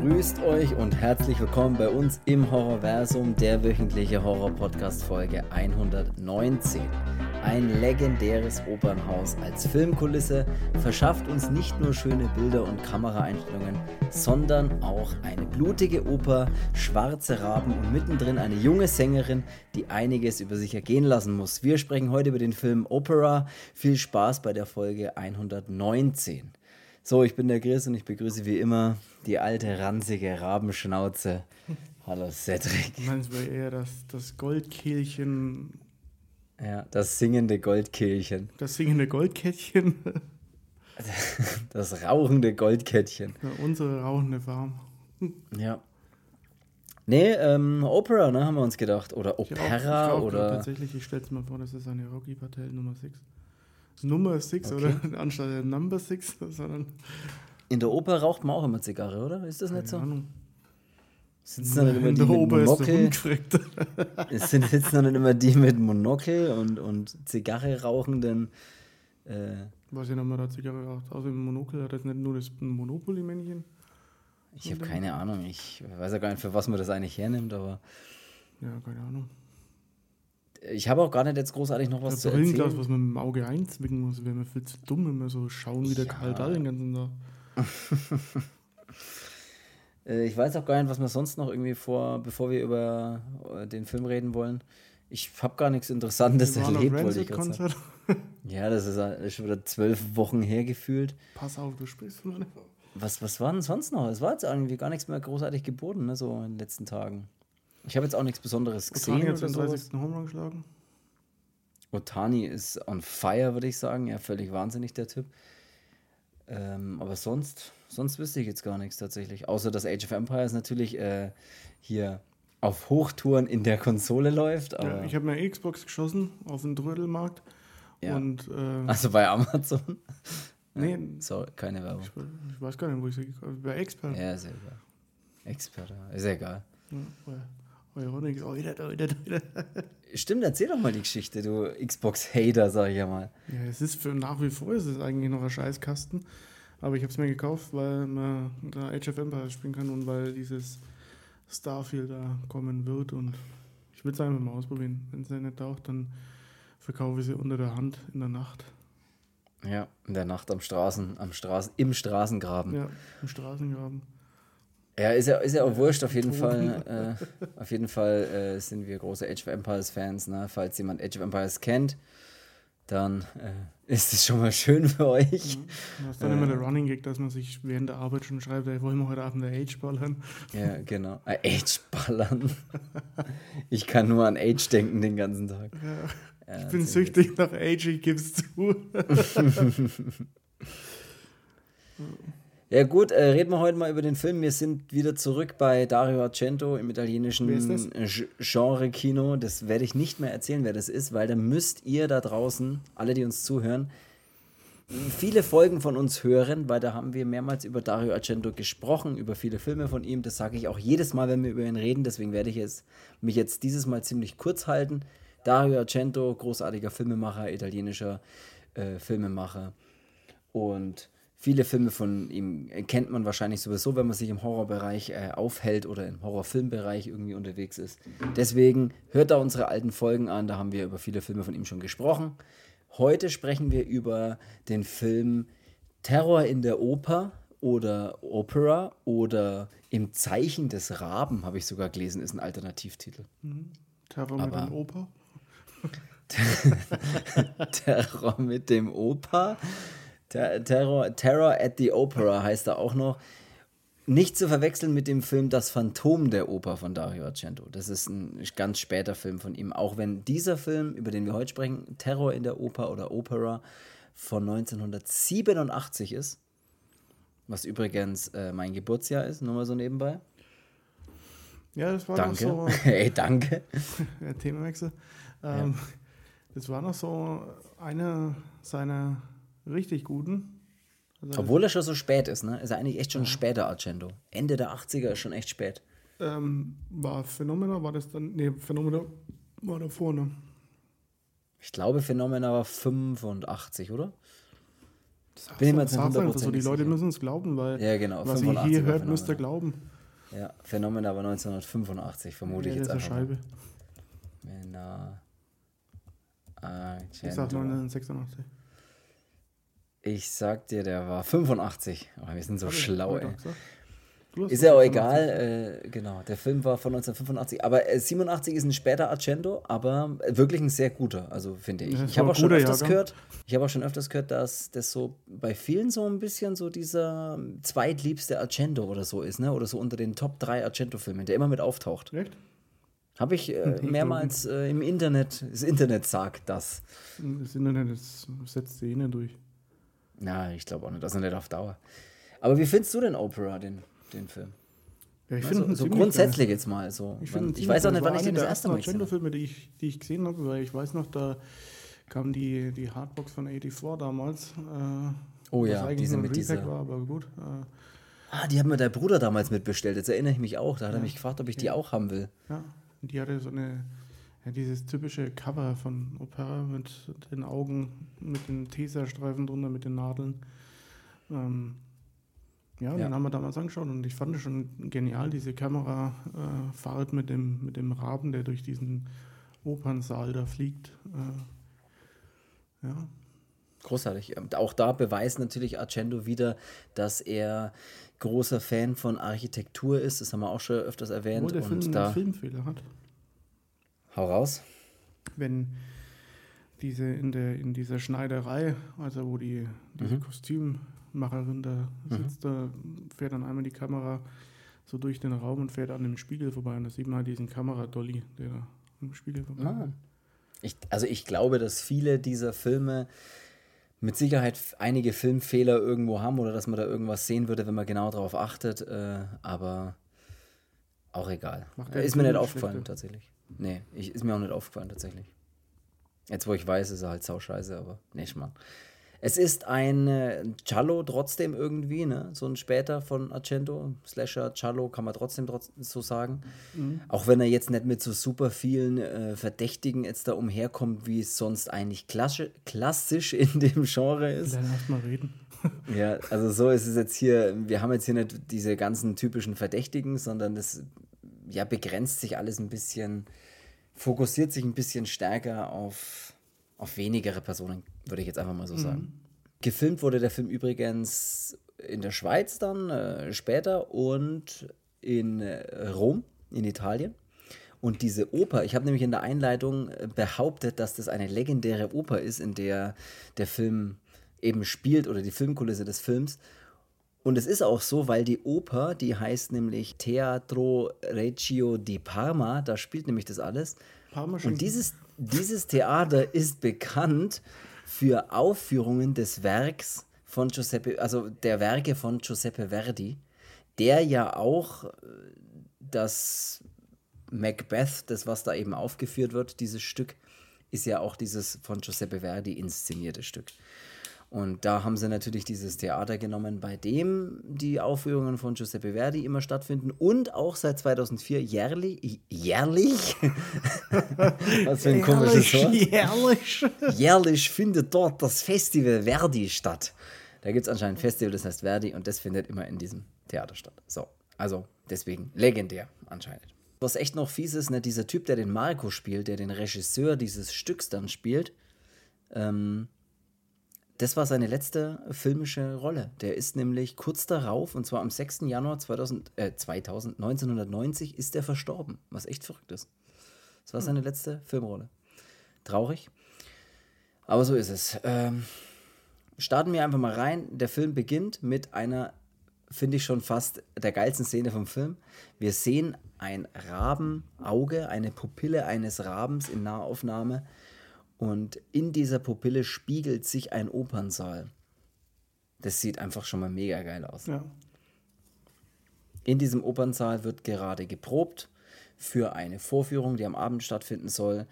grüßt euch und herzlich willkommen bei uns im Horrorversum, der wöchentliche Horror-Podcast-Folge 119. Ein legendäres Opernhaus als Filmkulisse verschafft uns nicht nur schöne Bilder und Kameraeinstellungen, sondern auch eine blutige Oper, schwarze Raben und mittendrin eine junge Sängerin, die einiges über sich ergehen lassen muss. Wir sprechen heute über den Film Opera. Viel Spaß bei der Folge 119. So, ich bin der Chris und ich begrüße wie immer die alte, ranzige Rabenschnauze. Hallo Cedric. Meinst wohl eher das, das Goldkehlchen. Ja, das singende Goldkehlchen. Das singende Goldkettchen. Das rauchende Goldkettchen. Ja, unsere rauchende Farm. Ja. Nee, ähm, Opera, ne, haben wir uns gedacht. Oder Ich auch- Opera ich auch, oder. Tatsächlich, ich stell's mir vor, das ist eine Rocky Patel Nummer 6. Nummer 6 Okay. oder anstatt der Number 6, sondern. In der Oper raucht man auch immer Zigarre, oder? Ist das nicht Keine so? Ahnung. Sitzen dann immer In die der mit Monokel? Es sind sitzen dann immer die mit Monokel und, und Zigarre rauchenden. Äh, Was ja nochmal da Zigarre raucht. Außer im Monokel hat das nicht nur das Monopoly-Männchen. ich habe keine Ahnung. Ich weiß ja gar nicht, für was man das eigentlich hernimmt, aber Ja, keine Ahnung. Ich habe auch gar nicht jetzt großartig noch was Das zu erzählen. was man mit dem Auge einzwicken muss, wäre mir viel zu dumm, wenn wir so schauen wie der Ja. Karl Dahl den ganzen Tag. Äh, ich weiß auch gar nicht, was wir sonst noch irgendwie vor, bevor wir über äh, den Film reden wollen. Ich habe gar nichts Interessantes erlebt, wollte ich gerade sagen. Ja, das ist, äh, schon wieder zwölf Wochen her gefühlt. Pass auf, du sprichst von Was, was war denn sonst noch? Es war jetzt irgendwie gar nichts mehr großartig geboten, ne, so in den letzten Tagen. Ich habe jetzt auch nichts Besonderes Otani gesehen hat oder seinen sowas. 30. Home Run geschlagen. Otani ist on fire, würde ich sagen. Ja, völlig wahnsinnig, der Typ. Ähm, aber sonst, sonst wüsste ich jetzt gar nichts tatsächlich. Außer dass Age of Empires natürlich äh, hier auf Hochtouren in der Konsole läuft. Ja, ich habe eine Xbox geschossen auf den Trödelmarkt. Ja. Und äh, also bei Amazon. nee, Sorry, keine Werbung. ich, ich weiß gar nicht, wo ich sie gekauft habe. Bei Expert. Ja, ist ja egal. Expert, ja. ist ja egal. Ja, bei Stimmt, erzähl doch mal die Geschichte, du Xbox-Hater, sag ich ja mal. Ja, es ist für nach wie vor ist es eigentlich noch ein Scheißkasten. Aber ich habe es mir gekauft, weil man da Age of Empires spielen kann und weil dieses Starfield da kommen wird. Und ich will es einfach mal ausprobieren. Wenn es nicht taucht, dann verkaufe ich sie unter der Hand in der Nacht. Ja, in der Nacht am Straßen, am Straßen, im Straßengraben. Ja, im Straßengraben. Ist ja, ist ja auch wurscht, auf jeden. Fall. Äh, auf jeden Fall äh, sind wir große Age of Empires Fans. Ne? Falls jemand Age of Empires kennt, dann äh, ist es schon mal schön für euch. Das ist dann immer der Running Gag, dass man sich während der Arbeit schon schreibt, ey, wollen wir heute Abend der Age ballern? Ja, genau. Age ballern. ich kann nur an Age denken den ganzen Tag. Ja, Ich bin süchtig nach Age, ich geb's zu. Ja gut, äh, reden wir heute mal über den Film. Wir sind wieder zurück bei Dario Argento im italienischen Genre-Kino. Das werde ich nicht mehr erzählen, wer das ist, weil da müsst ihr da draußen, alle, die uns zuhören, viele Folgen von uns hören, weil da haben wir mehrmals über Dario Argento gesprochen, über viele Filme von ihm. Das sage ich auch jedes Mal, wenn wir über ihn reden. Deswegen werde ich es, mich jetzt dieses Mal ziemlich kurz halten. Dario Argento, großartiger Filmemacher, italienischer äh, Filmemacher. Und viele Filme von ihm kennt man wahrscheinlich sowieso, wenn man sich im Horrorbereich äh, aufhält oder im Horrorfilmbereich irgendwie unterwegs ist. Deswegen hört da unsere alten Folgen an, da haben wir über viele Filme von ihm schon gesprochen. Heute sprechen wir über den Film Terror in der Oper oder Opera oder Im Zeichen des Raben, habe ich sogar gelesen, ist ein Alternativtitel. Terror mit Aber- dem Opa. Terror mit dem Opa. Ter Terror, Terror at the Opera heißt er auch noch. Nicht zu verwechseln mit dem Film Das Phantom der Oper von Dario Argento. Das ist ein ganz später Film von ihm. Auch wenn dieser Film, über den wir heute sprechen, Terror in der Oper oder Opera von 1987 ist. Was übrigens äh, mein Geburtsjahr ist, nur mal so nebenbei. Ja, das war Danke. noch so. Ey, danke. Ja, Themawechsel. Ähm, Das war noch so einer seiner richtig guten. Also, Obwohl er schon so spät ist, ne? Ist er eigentlich echt schon später Argento. Ende der 80er ist schon echt spät. ähm, war Phänomena, war das dann. Nee, Phänomena war da vorne. Ich glaube, Phenomena war 85, oder? Bin ich mir jetzt nicht Sag's einfach so, die Leute müssen es glauben, weil Ja, genau. was ihr 85 hier war hört, müsst ihr glauben. Ja, Phänomen aber 1985, vermute Ja, ich jetzt das einfach. Scheibe. Männer. Ich sag Argento. 1986. Ich sag dir, der war 85. Oh, wir sind so ich schlau, ey. Ist ja auch 86. egal, äh, genau. Der Film war von 1985, aber äh, 87 ist ein später Argento, aber wirklich ein sehr guter, also finde ich. Ja, ich habe auch schon öfters Jahrgang. gehört, ich habe auch schon öfters gehört, dass das so bei vielen so ein bisschen so dieser zweitliebste Argento oder so ist, ne? Oder so unter den Top 3 Argento-Filmen, der immer mit auftaucht. Echt? Habe ich äh, mehrmals äh, im Internet, das Internet sagt das. Das Internet setzt die eh durch. Na, ich glaube auch nicht, das ist nicht auf Dauer. Aber wie findest du denn Opera, den, den Film? Ja, ich Also, finde so grundsätzlich jetzt mal so. Ich, ihn ich weiß auch nicht, geil. wann ich den das erste Mal gesehen habe. Argento-Filme, die ich, die ich gesehen habe, weil ich weiß noch, da kam die, die Hardbox von 84 damals. Äh, Oh ja, diese mit dieser- war, aber gut. Äh, Ah, die hat mir der Bruder damals mitbestellt. Jetzt erinnere ich mich auch. Da hat er Ja. mich gefragt, ob ich die auch haben will. ja, und die hatte so eine, ja, dieses typische Cover von Opera mit den Augen, mit den Tesastreifen drunter, mit den Nadeln. Ähm, ja, Ja. den haben wir damals angeschaut und ich fand es schon genial, diese Kamerafahrt mit dem, mit dem Raben, der durch diesen Opernsaal da fliegt. Äh, ja, Großartig. Auch da beweist natürlich Argento wieder, dass er großer Fan von Architektur ist. Das haben wir auch schon öfters erwähnt. obwohl der Film Und einen da, Filmfehler hat. Hau raus. wenn diese in der in dieser Schneiderei, also wo die diese Mhm. Kostümmacherin da sitzt, da fährt dann einmal die Kamera so durch den Raum und fährt an dem Spiegel vorbei und da sieht man halt diesen Kameradolly, der da am Spiegel vorbei. Ah. Ich, also ich glaube, dass viele dieser Filme mit Sicherheit einige Filmfehler irgendwo haben oder dass man da irgendwas sehen würde, wenn man genau darauf achtet. Äh, aber auch egal. Ist mir nicht aufgefallen schlechter? tatsächlich. Nee, ich, ist mir auch nicht aufgefallen tatsächlich. Jetzt, wo ich weiß, ist er halt sauscheiße, aber nicht mal. Es ist ein äh, Cello trotzdem irgendwie, ne? So ein später von Argento. Slasher Cello kann man trotzdem trotz so sagen. Auch wenn er jetzt nicht mit so super vielen äh, Verdächtigen jetzt da umherkommt, wie es sonst eigentlich klassisch, klassisch in dem Genre ist. Dann erst mal reden. Ja, also so ist es jetzt hier. Wir haben jetzt hier nicht diese ganzen typischen Verdächtigen, sondern das ja, begrenzt sich alles ein bisschen, fokussiert sich ein bisschen stärker auf, auf wenigere Personen, würde ich jetzt einfach mal so sagen. Gefilmt wurde der Film übrigens in der Schweiz dann äh, später und in äh, Rom, in Italien. Und diese Oper, ich habe nämlich in der Einleitung äh, behauptet, dass das eine legendäre Oper ist, in der der Film eben spielt oder die Filmkulisse des Films. Und es ist auch so, weil die Oper, die heißt nämlich Teatro Reggio di Parma, da spielt nämlich das alles. Parmaschinken. Und dieses, dieses Theater ist bekannt für Aufführungen des Werks von Giuseppe, also der Werke von Giuseppe Verdi, der ja auch äh, das Macbeth, das was da eben aufgeführt wird, dieses Stück, ist ja auch dieses von Giuseppe Verdi inszenierte Stück. Und da haben sie natürlich dieses Theater genommen, bei dem die Aufführungen von Giuseppe Verdi immer stattfinden und auch seit 2004 jährlich, jährlich, was für ein komisches Wort, Jährlich. jährlich findet dort das Festival Verdi statt. Da gibt es anscheinend ein Festival, das heißt Verdi und das findet immer in diesem Theater statt. So, also deswegen legendär anscheinend. Was echt noch fies ist, ne, dieser Typ, der den Marco spielt, der den Regisseur dieses Stücks dann spielt, ähm, das war seine letzte filmische Rolle. Der ist nämlich kurz darauf, und zwar am 6. Januar 2000, äh, 2000, 1990, ist er verstorben, was echt verrückt ist. Das war seine letzte Filmrolle. Traurig. Aber so ist es. Ähm, starten wir einfach mal rein. Der Film beginnt mit einer, finde ich schon fast der geilsten Szene vom Film. Wir sehen ein Rabenauge, eine Pupille eines Rabens in Nahaufnahme. Und in dieser Pupille spiegelt sich ein Opernsaal. Das sieht einfach schon mal mega geil aus. Ja. In diesem Opernsaal wird gerade geprobt für eine Vorführung, die am Abend stattfinden soll.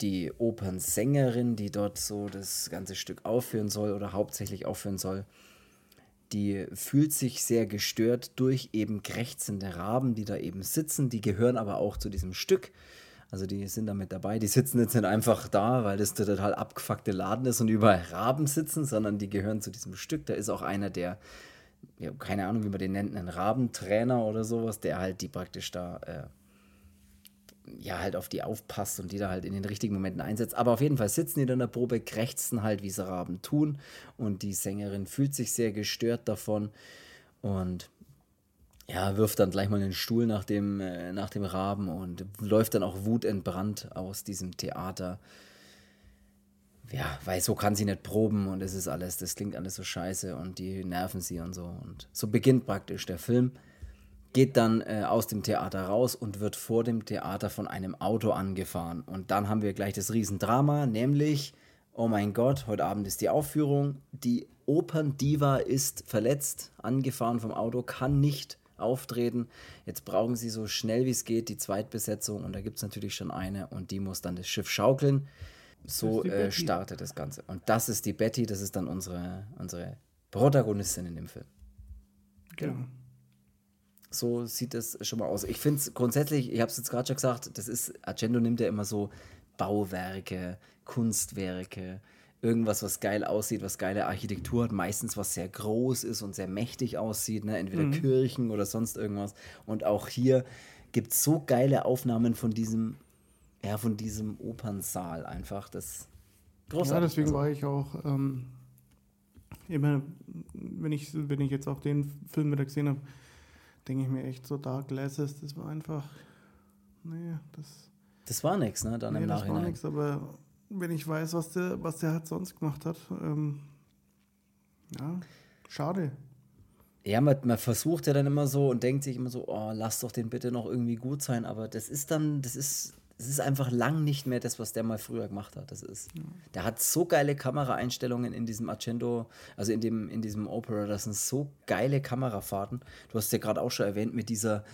Die Opernsängerin, die dort so das ganze Stück aufführen soll oder hauptsächlich aufführen soll, die fühlt sich sehr gestört durch eben krächzende Raben, die da eben sitzen. Die gehören aber auch zu diesem Stück. Also die sind da mit dabei. Die sitzen jetzt nicht einfach da, weil das der total abgefuckte Laden ist und überall Raben sitzen, sondern die gehören zu diesem Stück. Da ist auch einer, der, ja, keine Ahnung, wie man den nennt, ein Rabentrainer oder sowas, der halt die praktisch da äh, ja, halt auf die aufpasst und die da halt in den richtigen Momenten einsetzt. Aber auf jeden Fall sitzen die da in der Probe, krächzen halt, wie sie Raben tun. Und die Sängerin fühlt sich sehr gestört davon und ja, wirft dann gleich mal den Stuhl nach dem, äh, nach dem Raben und läuft dann auch wutentbrannt aus diesem Theater. Ja, weil so kann sie nicht proben und es ist alles, das klingt alles so scheiße und die nerven sie und so. Und so beginnt praktisch der Film geht dann äh, aus dem Theater raus und wird vor dem Theater von einem Auto angefahren. Und dann haben wir gleich das Riesendrama, nämlich, oh mein Gott, heute Abend ist die Aufführung. Die Operndiva ist verletzt, angefahren vom Auto, kann nicht auftreten. Jetzt brauchen sie so schnell wie es geht die Zweitbesetzung und da gibt es natürlich schon eine und die muss dann das Schiff schaukeln. So äh, startet das Ganze. Und das ist die Betty, das ist dann unsere, unsere Protagonistin in dem Film. Genau. So sieht es schon mal aus. Ich finde es grundsätzlich, ich habe es jetzt gerade schon gesagt, das ist, Agendo nimmt ja immer so Bauwerke, Kunstwerke, irgendwas, was geil aussieht, was geile Architektur hat, meistens was sehr groß ist und sehr mächtig aussieht, ne? entweder mhm. Kirchen oder sonst irgendwas. Und auch hier gibt es so geile Aufnahmen von diesem, ja, von diesem Opernsaal einfach. Das großartig. Ja, deswegen also, war ich auch ähm, immer, wenn ich, wenn ich jetzt auch den Film wieder gesehen habe, denke ich mir echt so, Dark Glasses, das war einfach, nee, das... Das war nichts, ne, dann nee, im Nachhinein. das war nichts, aber wenn ich weiß, was der, was der halt sonst gemacht hat, ähm, ja, schade. Ja, man, man, versucht ja dann immer so und denkt sich immer so, oh, lass doch den bitte noch irgendwie gut sein, aber das ist dann, das ist, das ist einfach lang nicht mehr das, was der mal früher gemacht hat. Das ist, ja. der hat so geile Kameraeinstellungen in diesem Argento, also in dem, in diesem Opera, das sind so geile Kamerafahrten. Du hast ja gerade auch schon erwähnt mit dieser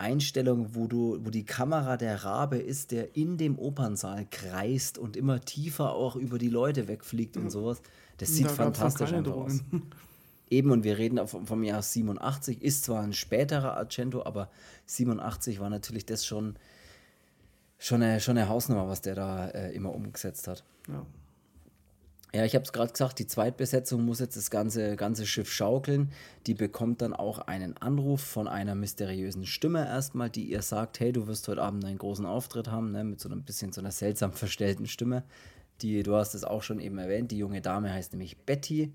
Einstellung, wo du, wo die Kamera der Rabe ist, der in dem Opernsaal kreist und immer tiefer auch über die Leute wegfliegt und sowas. Das sieht da fantastisch aus. Eben, und wir reden vom, vom Jahr 87, ist zwar ein späterer Argento, aber 87 war natürlich das schon, schon, eine, schon eine Hausnummer, was der da äh, immer umgesetzt hat. Ja. Ja, ich habe es gerade gesagt, die Zweitbesetzung muss jetzt das ganze, ganze Schiff schaukeln. Die bekommt dann auch einen Anruf von einer mysteriösen Stimme erstmal, die ihr sagt, hey, du wirst heute Abend einen großen Auftritt haben, ne, mit so ein bisschen so einer seltsam verstellten Stimme. Die, du hast es auch schon eben erwähnt, die junge Dame heißt nämlich Betty.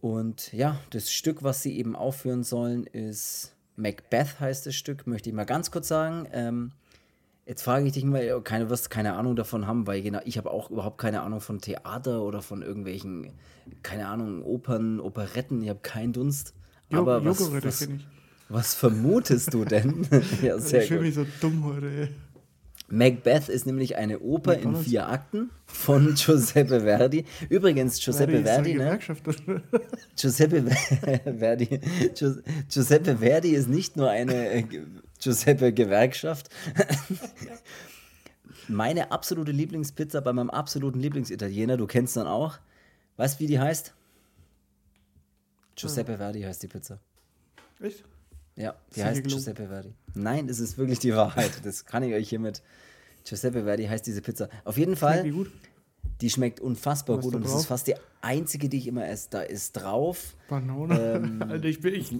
Und ja, das Stück, was sie eben aufführen sollen, ist Macbeth heißt das Stück, möchte ich mal ganz kurz sagen. Ähm, Jetzt frage ich dich mal, keine, wirst keine Ahnung davon haben, weil genau, ich habe auch überhaupt keine Ahnung von Theater oder von irgendwelchen, keine Ahnung, Opern, Operetten, ich habe keinen Dunst. Aber jo, was, was, was, vermutest du denn? ja, sehr ich fühle mich so dumm heute. Macbeth ist nämlich eine Oper in vier Akten von Giuseppe Verdi. Übrigens, Giuseppe Verdi, ne? Giuseppe Verdi, Giuseppe Verdi ist nicht nur eine äh, Giuseppe Gewerkschaft. Meine absolute Lieblingspizza bei meinem absoluten Lieblingsitaliener, du kennst dann auch. Weißt du, wie die heißt? Giuseppe Verdi heißt die Pizza. Echt? Ja, die heißt Giuseppe Verdi. Nein, es ist wirklich die Wahrheit. Das kann ich euch hiermit. Giuseppe Verdi heißt diese Pizza. Auf jeden Fall. Die, gut? die schmeckt unfassbar Was gut und das ist fast die einzige, die ich immer esse. Da ist drauf. Banane. Ähm, Alter, ich bin. Ich,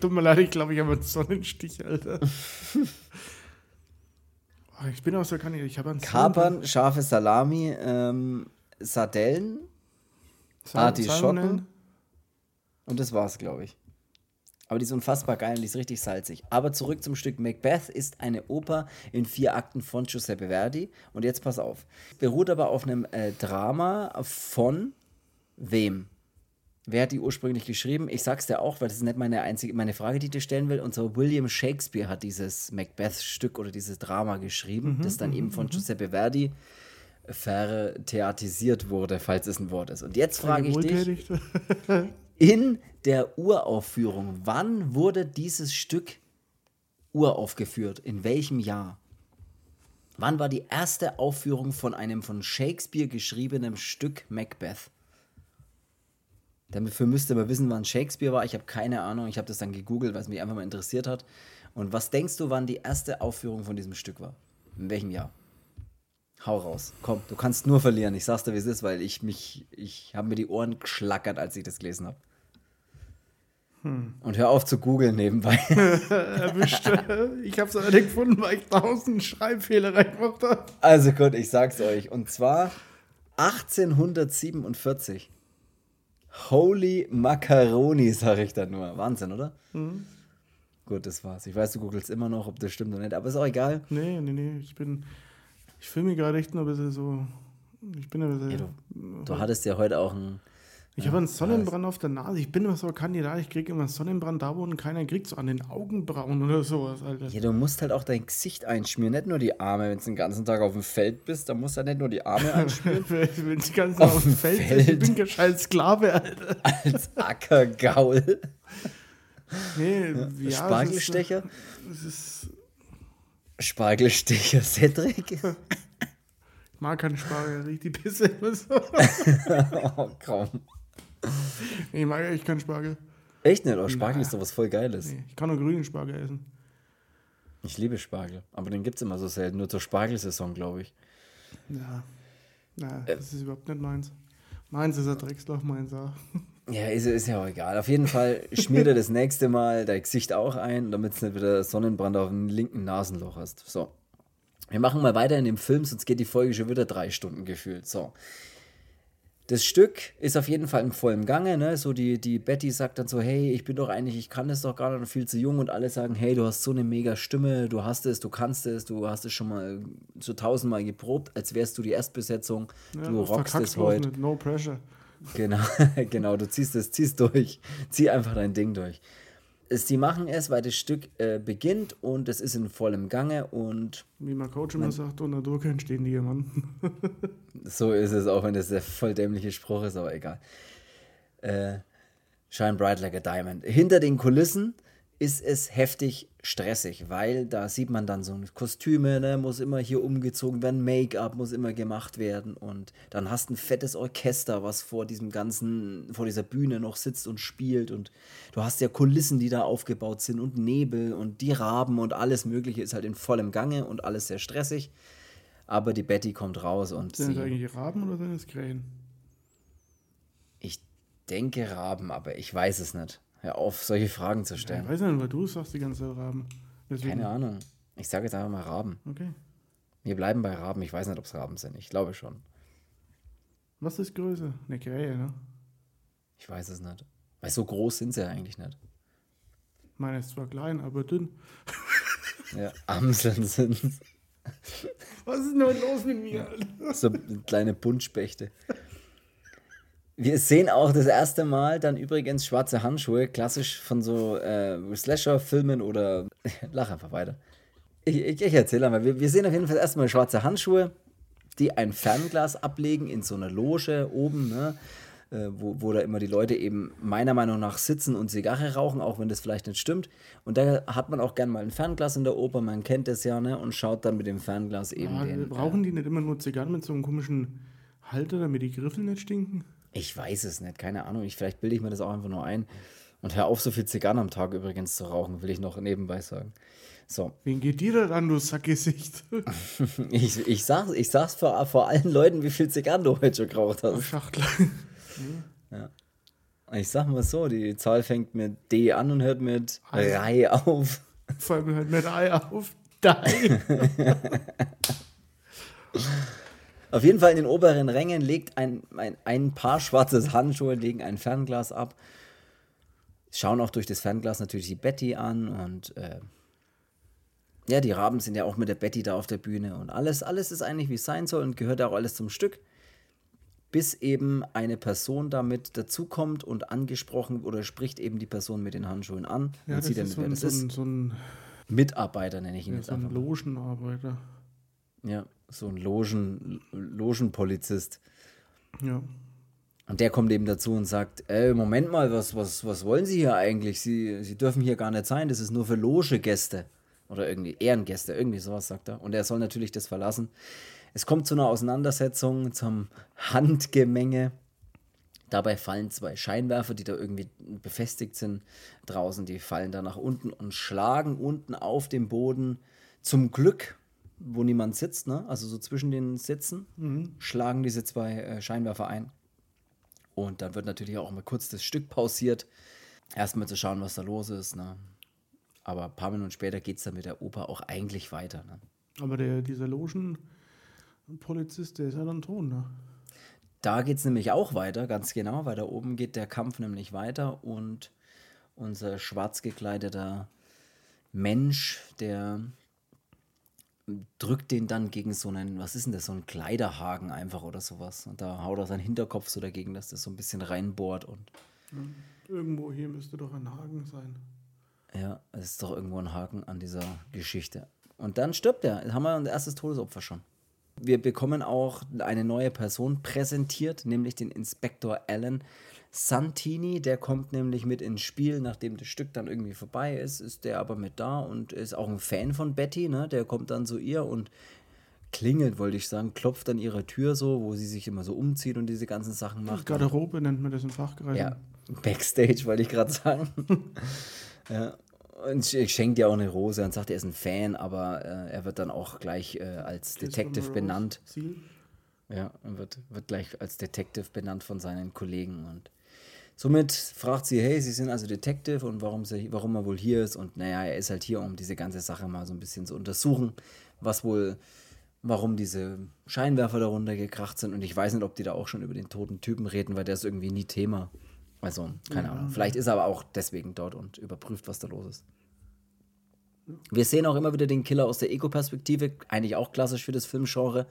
tut mir leid, ich glaube, ich habe einen Sonnenstich, Alter. oh, ich bin auch so, kann ich. Ich habe einen Kapern, scharfe Salami, ähm, Sardellen, Artischocken. Und das war's, glaube ich. Aber die ist unfassbar geil und die ist richtig salzig. Aber zurück zum Stück. Macbeth ist eine Oper in vier Akten von Giuseppe Verdi. Und jetzt pass auf. Beruht aber auf einem äh, Drama von wem? Wer hat die ursprünglich geschrieben? Ich sag's dir auch, weil das ist nicht meine einzige, meine Frage, die ich dir stellen will. Und so William Shakespeare hat dieses Macbeth-Stück oder dieses Drama geschrieben, mhm, das dann eben von mhm. Giuseppe Verdi vertheatisiert wurde, falls es ein Wort ist. Und jetzt frage ich dich, in der Uraufführung. Wann wurde dieses Stück uraufgeführt? In welchem Jahr? Wann war die erste Aufführung von einem von Shakespeare geschriebenen Stück Macbeth? Dafür müsste man wissen, wann Shakespeare war. Ich habe keine Ahnung. Ich habe das dann gegoogelt, weil es mich einfach mal interessiert hat. Und was denkst du, wann die erste Aufführung von diesem Stück war? In welchem Jahr? Hau raus. Komm, du kannst nur verlieren. Ich sag's dir, wie es ist, weil ich mich, ich habe mir die Ohren geschlackert, als ich das gelesen habe. Hm. Und hör auf zu googeln nebenbei. Erwischt. Ich hab's nicht gefunden, weil ich tausend Schreibfehler reingemacht habe. Also gut, ich sag's euch. Und zwar 1847. Holy Macaroni, sag ich da nur. Wahnsinn, oder? Mhm. Gut, das war's. Ich weiß, du googelst immer noch, ob das stimmt oder nicht, aber ist auch egal. Nee, nee, nee. Ich bin. Ich fühle mich gerade echt noch ein bisschen so. Ich bin ein bisschen. Ja, du, du hattest ja heute auch ein ich habe einen Sonnenbrand auf der Nase. Ich bin immer so ein Kandidat, ich kriege immer Sonnenbrand da, wo keiner kriegt, so an den Augenbrauen oder sowas, Alter. Ja, du musst halt auch dein Gesicht einschmieren, nicht nur die Arme. Wenn du den ganzen Tag auf dem Feld bist, dann musst du halt nicht nur die Arme einschmieren. Wenn du den ganzen Tag auf dem Feld, Feld bist, ich bin kein scheiß Sklave, Alter. Als Ackergaul. Nee, ja. ja Spargelstecher? Das ist. Spargelstecher Cedric? ich mag keinen Spargel, riecht die Pisse immer so. oh, komm. ich mag echt keinen Spargel. Echt nicht? Aber Spargel ist doch was voll Geiles. Nee, ich kann nur grünen Spargel essen. Ich liebe Spargel, aber den gibt es immer so selten. Nur zur Spargelsaison, glaube ich. Ja. Na, äh, das ist überhaupt nicht meins. Meins ist ein Drecksloch, meins auch. Ja, ist, ist ja auch egal. Auf jeden Fall schmier dir das nächste Mal dein Gesicht auch ein, damit du nicht wieder Sonnenbrand auf dem linken Nasenloch hast. So. Wir machen mal weiter in dem Film, sonst geht die Folge schon wieder drei Stunden gefühlt. So. Das Stück ist auf jeden Fall im vollen Gange, ne? So die, die Betty sagt dann so, hey, ich bin doch eigentlich, ich kann das doch gar nicht, viel zu jung und alle sagen, hey, du hast so eine mega Stimme, du hast es, du kannst es, du hast es schon mal so tausendmal geprobt, als wärst du die Erstbesetzung, ja, du rockst es heute. No pressure. Genau, genau, du ziehst es, ziehst durch, zieh einfach dein Ding durch sie machen es, weil das Stück äh, beginnt und es ist in vollem Gange und. Wie mein Coach immer sagt, unter Druck entstehen Diamanten. so ist es, auch wenn das der voll dämliche Spruch ist, aber egal. Äh, Shine bright like a diamond. Hinter den Kulissen ist es heftig stressig, weil da sieht man dann so Kostüme, ne, muss immer hier umgezogen werden, Make-up muss immer gemacht werden und dann hast ein fettes Orchester, was vor diesem ganzen, vor dieser Bühne noch sitzt und spielt und du hast ja Kulissen, die da aufgebaut sind und Nebel und die Raben und alles mögliche ist halt in vollem Gange und alles sehr stressig, aber die Betty kommt raus und Sind das eigentlich Raben oder sind es Krähen? Ich denke Raben, aber ich weiß es nicht. Hör auf, solche Fragen zu stellen. Ja, ich weiß nicht, weil du sagst die ganze Zeit Raben. Deswegen. Keine Ahnung. Ich sage jetzt einfach mal Raben. Okay. Wir bleiben bei Raben. Ich weiß nicht, ob es Raben sind. Ich glaube schon. Was ist Größe? Eine Krähe, ne? Ich weiß es nicht. Weil so groß sind sie ja eigentlich nicht. Meine ist zwar klein, aber dünn. ja, Amseln sind Was ist denn los mit mir? so kleine Buntspechte. Wir sehen auch das erste Mal dann übrigens schwarze Handschuhe, klassisch von so äh, Slasher-Filmen oder. Lach einfach weiter. Ich, ich, ich erzähle einmal. Wir, wir sehen auf jeden Fall erstmal schwarze Handschuhe, die ein Fernglas ablegen in so einer Loge oben, ne? Äh, wo, wo da immer die Leute eben meiner Meinung nach sitzen und Zigarre rauchen, auch wenn das vielleicht nicht stimmt. Und da hat man auch gern mal ein Fernglas in der Oper, man kennt das ja, ne? Und schaut dann mit dem Fernglas eben ja, den. Brauchen äh, die nicht immer nur Zigarren mit so einem komischen Halter, damit die Griffel nicht stinken? Ich weiß es nicht, keine Ahnung. Ich, vielleicht bilde ich mir das auch einfach nur ein. Und hör auf, so viel Zigarren am Tag übrigens zu rauchen, will ich noch nebenbei sagen. So. Wen geht dir das an, du Sackgesicht? ich, ich sag's, ich sag's vor, vor allen Leuten, wie viel Zigarren du heute schon geraucht hast. Oh, Schachtel. ja. Ich sag mal so, die Zahl fängt mit D an und hört mit Ei auf. Vor allem hört mit Ei auf. Dei. Auf jeden Fall in den oberen Rängen legt ein, ein, ein Paar schwarzes Handschuhe, legen ein Fernglas ab. Schauen auch durch das Fernglas natürlich die Betty an und äh, ja, die Raben sind ja auch mit der Betty da auf der Bühne und alles, alles ist eigentlich wie es sein soll und gehört auch alles zum Stück. Bis eben eine Person damit dazukommt und angesprochen oder spricht eben die Person mit den Handschuhen an. Ja, Man sieht dann, so wer das so ist. so ein Mitarbeiter nenne ich ihn ja, jetzt so ein Logenarbeiter. Ja, so ein Logen, Logenpolizist. Ja. Und der kommt eben dazu und sagt, ey, Moment mal, was, was, was wollen Sie hier eigentlich? Sie, Sie dürfen hier gar nicht sein, das ist nur für Logegäste. Oder irgendwie Ehrengäste, irgendwie sowas sagt er. Und er soll natürlich das verlassen. Es kommt zu einer Auseinandersetzung, zum Handgemenge. Dabei fallen zwei Scheinwerfer, die da irgendwie befestigt sind, draußen. Die fallen da nach unten und schlagen unten auf dem Boden. Zum Glück wo niemand sitzt, ne? also so zwischen den Sitzen, Mhm. schlagen diese zwei äh, Scheinwerfer ein. Und dann wird natürlich auch mal kurz das Stück pausiert, erstmal zu schauen, was da los ist. Ne? Aber ein paar Minuten später geht es dann mit der Oper auch eigentlich weiter. Ne? Aber der, dieser Logenpolizist, der ist ja dann tot, ne? Da geht es nämlich auch weiter, ganz genau, weil da oben geht der Kampf nämlich weiter und unser schwarz gekleideter Mensch, der drückt den dann gegen so einen, was ist denn das, so einen Kleiderhaken einfach oder sowas. Und da haut er seinen Hinterkopf so dagegen, dass das so ein bisschen reinbohrt und Irgendwo hier müsste doch ein Haken sein. ja, es ist doch irgendwo ein Haken an dieser Geschichte. Und dann stirbt er. Haben wir unser erstes Todesopfer schon. Wir bekommen auch eine neue Person präsentiert, nämlich den Inspektor Alan Santini. Der kommt nämlich mit ins Spiel, nachdem das Stück dann irgendwie vorbei ist, ist der aber mit da und ist auch ein Fan von Betty. Ne? Der kommt dann zu ihr und klingelt, wollte ich sagen, klopft an ihre Tür so, wo sie sich immer so umzieht und diese ganzen Sachen macht. Garderobe nennt man das im Fachkreis. Ja, Backstage wollte ich gerade sagen. ja. Und sch- schenkt ja auch eine Rose und sagt, er ist ein Fan, aber äh, er wird dann auch gleich äh, als Detective benannt. Ziel. Ja, und wird, wird gleich als Detective benannt von seinen Kollegen. Und somit fragt sie, hey, Sie sind also Detective und warum, sie, warum er wohl hier ist. Und naja, er ist halt hier, um diese ganze Sache mal so ein bisschen zu untersuchen, was wohl, warum diese Scheinwerfer darunter gekracht sind. Und ich weiß nicht, ob die da auch schon über den toten Typen reden, weil der ist irgendwie nie Thema. Also, keine Ahnung. Vielleicht ist er aber auch deswegen dort und überprüft, was da los ist. Wir sehen auch immer wieder den Killer aus der Ego-Perspektive, eigentlich auch klassisch für das Filmgenre,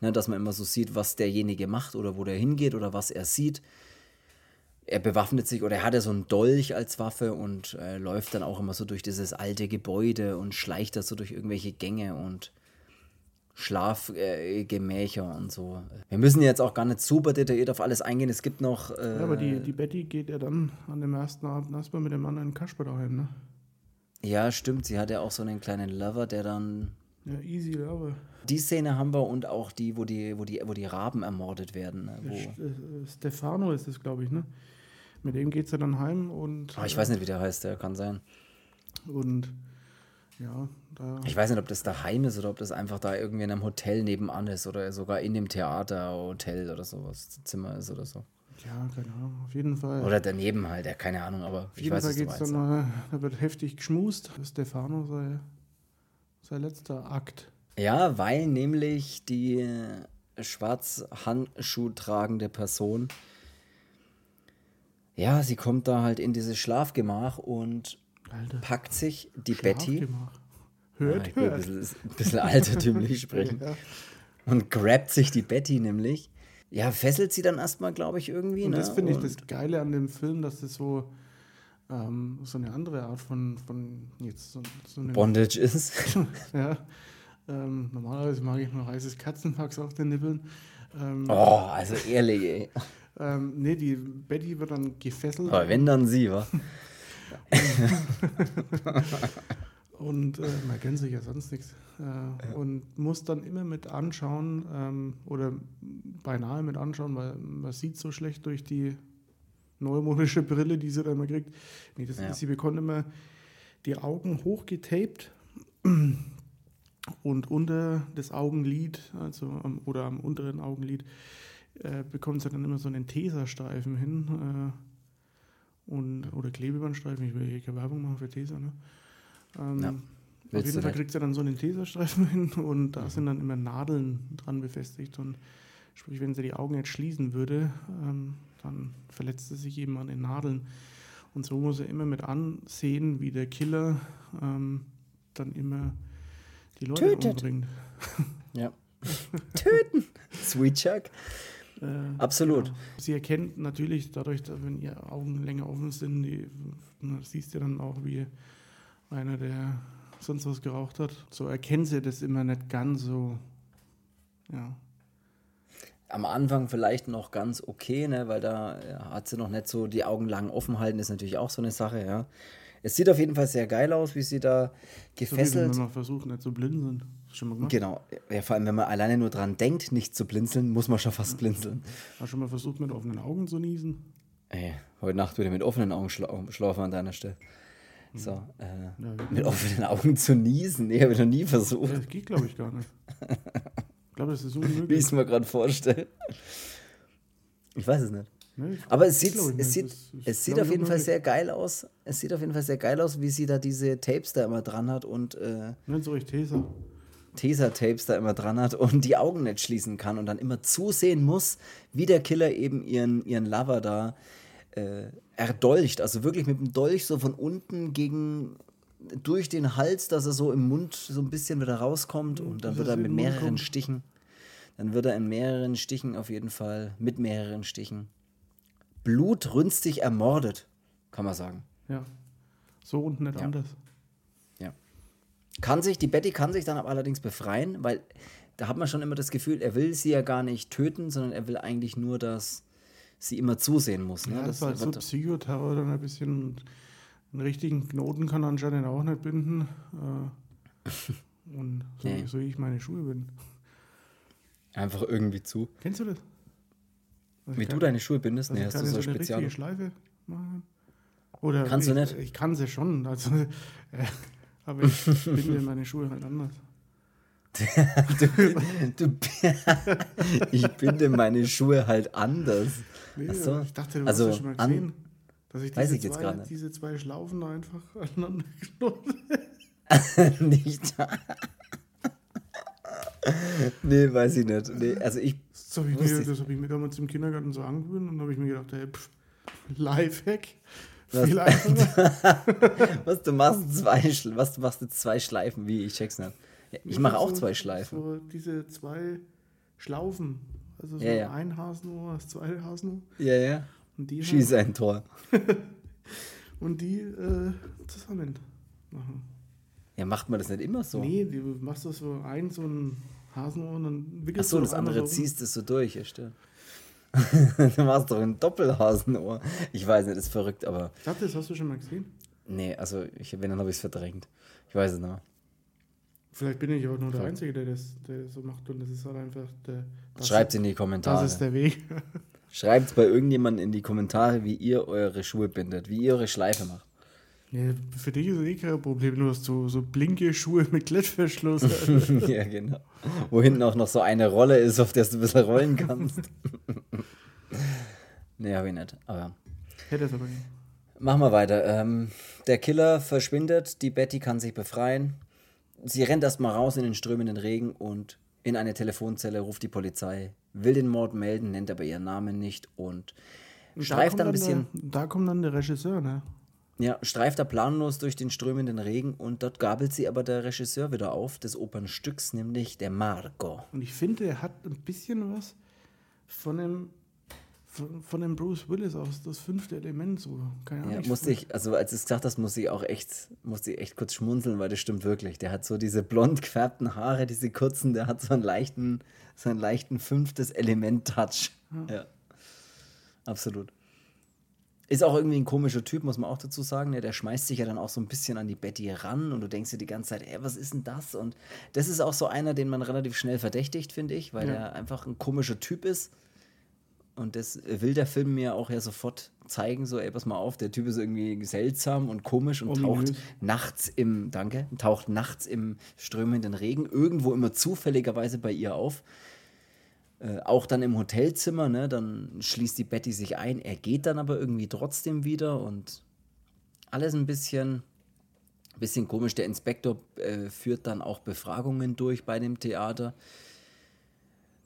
ne, dass man immer so sieht, was derjenige macht oder wo der hingeht oder was er sieht. Er bewaffnet sich oder er hat ja so einen Dolch als Waffe und äh, läuft dann auch immer so durch dieses alte Gebäude und schleicht da so durch irgendwelche Gänge und Schlafgemächer äh, und so. Wir müssen jetzt auch gar nicht super detailliert auf alles eingehen. Es gibt noch. Äh, Ja, aber die, die Betty geht ja dann an dem ersten Abend erstmal mit dem den Kasper daheim, ne? ja, stimmt. Sie hat ja auch so einen kleinen Lover, der dann Ja, easy, aber. Die Szene haben wir und auch die, wo die, wo die, wo die Raben ermordet werden. Ne? Wo, äh, Stefano ist es, glaube ich, ne? Mit dem geht sie dann heim und. oh, ich weiß nicht, wie der heißt, der kann sein. Und ja, da. Ich weiß nicht, ob das daheim ist oder ob das einfach da irgendwie in einem Hotel nebenan ist oder sogar in dem Theater, Hotel oder sowas, Zimmer ist oder so. Ja, keine Ahnung. Auf jeden Fall. Oder daneben halt, ja, keine Ahnung, aber auf ich jeden weiß, Fall geht's dann, da wird heftig geschmust. Stefano sei, sei letzter Akt. Ja, weil nämlich die schwarz Handschuh tragende Person, ja, sie kommt da halt in dieses Schlafgemach und Alter. packt sich die Betty. Schlafgemach. Ah, Hört, ich will ein hört. bisschen, ein bisschen altertümlich sprechen. Ja. Und grabt sich die Betty nämlich. Ja, fesselt sie dann erstmal, glaube ich, irgendwie. Und ne? das finde ich das Geile an dem Film, dass das so, ähm, so eine andere Art von, von jetzt so, so Bondage ist. Ja. Ähm, normalerweise mag ich nur heißes Katzenwachs auf den Nippeln. Ähm, Oh, also ehrlich, ey. Ähm, nee, die Betty wird dann gefesselt Aber wenn dann sie, wa? und äh, man kennt sich ja sonst nichts. Äh, Und muss dann immer mit anschauen ähm, oder beinahe mit anschauen, weil man sieht so schlecht durch die neumodische Brille, die sie dann immer kriegt. Nee, das Ja. sie bekommt immer die Augen hochgetaped und unter das Augenlid, also am, oder am unteren Augenlid, äh, bekommt sie dann immer so einen Teserstreifen hin. Äh, und, oder Klebebandstreifen, ich will hier keine Werbung machen für Teser, ne? Ähm, Ja, auf jeden Fall kriegt sie dann so einen Teserstreifen hin und da sind dann immer Nadeln dran befestigt. Und sprich, wenn sie die Augen jetzt schließen würde, ähm, dann verletzt sie sich eben an den Nadeln. Und so muss er immer mit ansehen, wie der Killer ähm, dann immer die Leute Tötet. umbringt. Ja. Töten. Sweet Chuck. Äh, Absolut. genau. Sie erkennt natürlich dadurch, dass wenn ihre Augen länger offen sind, die, siehst du dann auch, wie einer, der sonst was geraucht hat. So erkennt sie das immer nicht ganz so. Ja. Am Anfang vielleicht noch ganz okay, ne, weil da ja, hat sie noch nicht so die Augen lang offen halten, ist natürlich auch so eine Sache, ja. Es sieht auf jeden Fall sehr geil aus, wie sie da So gefesselt. wenn man versucht, nicht zu blinzeln. Schon mal gemacht? Genau. Ja, vor allem, wenn man alleine nur dran denkt, nicht zu blinzeln, muss man schon fast blinzeln. Hast du schon mal versucht, mit offenen Augen zu niesen? Ey, heute Nacht wieder mit offenen Augen schla schlafen an deiner Stelle. So, äh, Ja, mit offenen Augen zu niesen. Nee, habe ich noch nie versucht, das geht, glaube ich, gar nicht. Ich glaube, das ist wie ich unmöglich. es mir gerade vorstelle. Ich weiß es nicht. Ne, Aber es sieht, es nicht. sieht, es sieht auf jeden Fall sehr geil aus. Es sieht auf jeden Fall sehr geil aus, wie sie da diese Tapes da immer dran hat und äh, Nicht so richtig Taser. Taser-Tapes da immer dran hat und die Augen nicht schließen kann und dann immer zusehen muss, wie der Killer eben ihren, ihren Lover da äh, erdolcht. Also wirklich mit dem Dolch so von unten gegen durch den Hals, dass er so im Mund so ein bisschen wieder rauskommt und dann wird es er mit mehreren. Stichen, dann wird er in mehreren Stichen auf jeden Fall, mit mehreren Stichen, blutrünstig ermordet, kann man sagen. Ja. So und nicht Ja. anders. Ja. Kann sich, die Betty kann sich dann aber allerdings befreien, weil da hat man schon immer das Gefühl, er will sie ja gar nicht töten, sondern er will eigentlich nur, dass sie immer zusehen muss. Ne? Ja, das ist halt so Psychoterror dann ein bisschen. Und einen richtigen Knoten kann er anscheinend auch nicht binden. Äh, und so, Nee. so wie ich meine Schuhe bin. einfach irgendwie zu. Kennst du das? Wie du deine Schuhe bindest? dass Nee, hast du so so eine richtige Schleife machen? Oder Kannst du ich, nicht? Ich kann sie schon. Also, äh, aber ich binde meine Schuhe halt anders. Du, ich binde meine Schuhe halt anders. Nee, Ach so. aber ich dachte, du Also, hast schon mal gesehen. Dass ich diese, ich zwei, diese zwei Schlaufen da einfach aneinander geknotet nicht. nee, weiß ich nicht. Nee, also ich. Das habe ich, mir- das hab ich mir damals im Kindergarten so angewöhnt und habe ich mir gedacht, hey, pff, Lifehack. Was? Viel einfacher. Was du machst zwei was du machst jetzt zwei Schleifen, wie ich check's nicht. Ja, ich mache auch so, zwei Schleifen. So diese zwei Schlaufen. Also so Ja, ja. ein Hasenohr, das zweite Hasenohr. Ja, ja. Und die, Schieß ein Tor. und die äh, zusammen machen. Ja, macht man das nicht immer so? Nee, du machst das so ein, so ein Hasenohr und dann Ach wickelst so, das andere ziehst du so durch, ja, stimmt. du machst doch ein Doppelhasenohr. Ich weiß nicht, ist verrückt, aber Ich dachte, das hast du schon mal gesehen. nee, also ich, wenn, dann habe ich es verdrängt. Ich weiß es noch. Vielleicht bin ich auch nur der. Einzige, der das, der das so macht und das ist halt einfach der. Das Schreibt in die Kommentare. Das ist der Weg. Schreibt bei irgendjemandem in die Kommentare, wie ihr eure Schuhe bindet, wie ihr eure Schleife macht. Nee, für dich ist es eh kein Problem, du hast so, so blinke Schuhe mit Klettverschluss. ja, genau. Wo hinten auch noch so eine Rolle ist, auf der du ein bisschen rollen kannst. nee, habe ich nicht. Aber Hätte es aber nicht. machen wir weiter. Ähm, der Killer verschwindet, die Betty kann sich befreien. Sie rennt erstmal raus in den strömenden Regen und in eine Telefonzelle ruft die Polizei, will den Mord melden, nennt aber ihren Namen nicht und streift kommt dann ein bisschen. Der, da kommt dann der Regisseur, ne? Ja, streift er planlos durch den strömenden Regen und dort gabelt sie aber der Regisseur wieder auf des Opernstücks, nämlich der Marco. Und ich finde, er hat ein bisschen was von dem, von, von dem Bruce Willis aus das fünfte Element, so. Keine Ahnung. Ja, ich musste ich, also als du es gesagt hast, musste ich auch echt, musste ich echt kurz schmunzeln, weil das stimmt wirklich. Der hat so diese blond gefärbten Haare, diese kurzen, der hat so einen leichten, so einen leichten fünftes Element-Touch. Ja. Absolut. Ist auch irgendwie ein komischer Typ, muss man auch dazu sagen. Ne? Der schmeißt sich ja dann auch so ein bisschen an die Betty ran und du denkst dir die ganze Zeit, ey, was ist denn das? Und das ist auch so einer, den man relativ schnell verdächtigt, finde ich, weil Ja. der einfach ein komischer Typ ist. Und das will der Film mir auch ja sofort zeigen, so, ey, pass mal auf, der Typ ist irgendwie seltsam und komisch und Ominös. taucht nachts im, danke, taucht nachts im strömenden Regen irgendwo immer zufälligerweise bei ihr auf. Äh, auch dann im Hotelzimmer, ne, dann schließt die Betty sich ein, er geht dann aber irgendwie trotzdem wieder und alles ein bisschen, bisschen komisch. Der Inspektor äh, führt dann auch Befragungen durch bei dem Theater.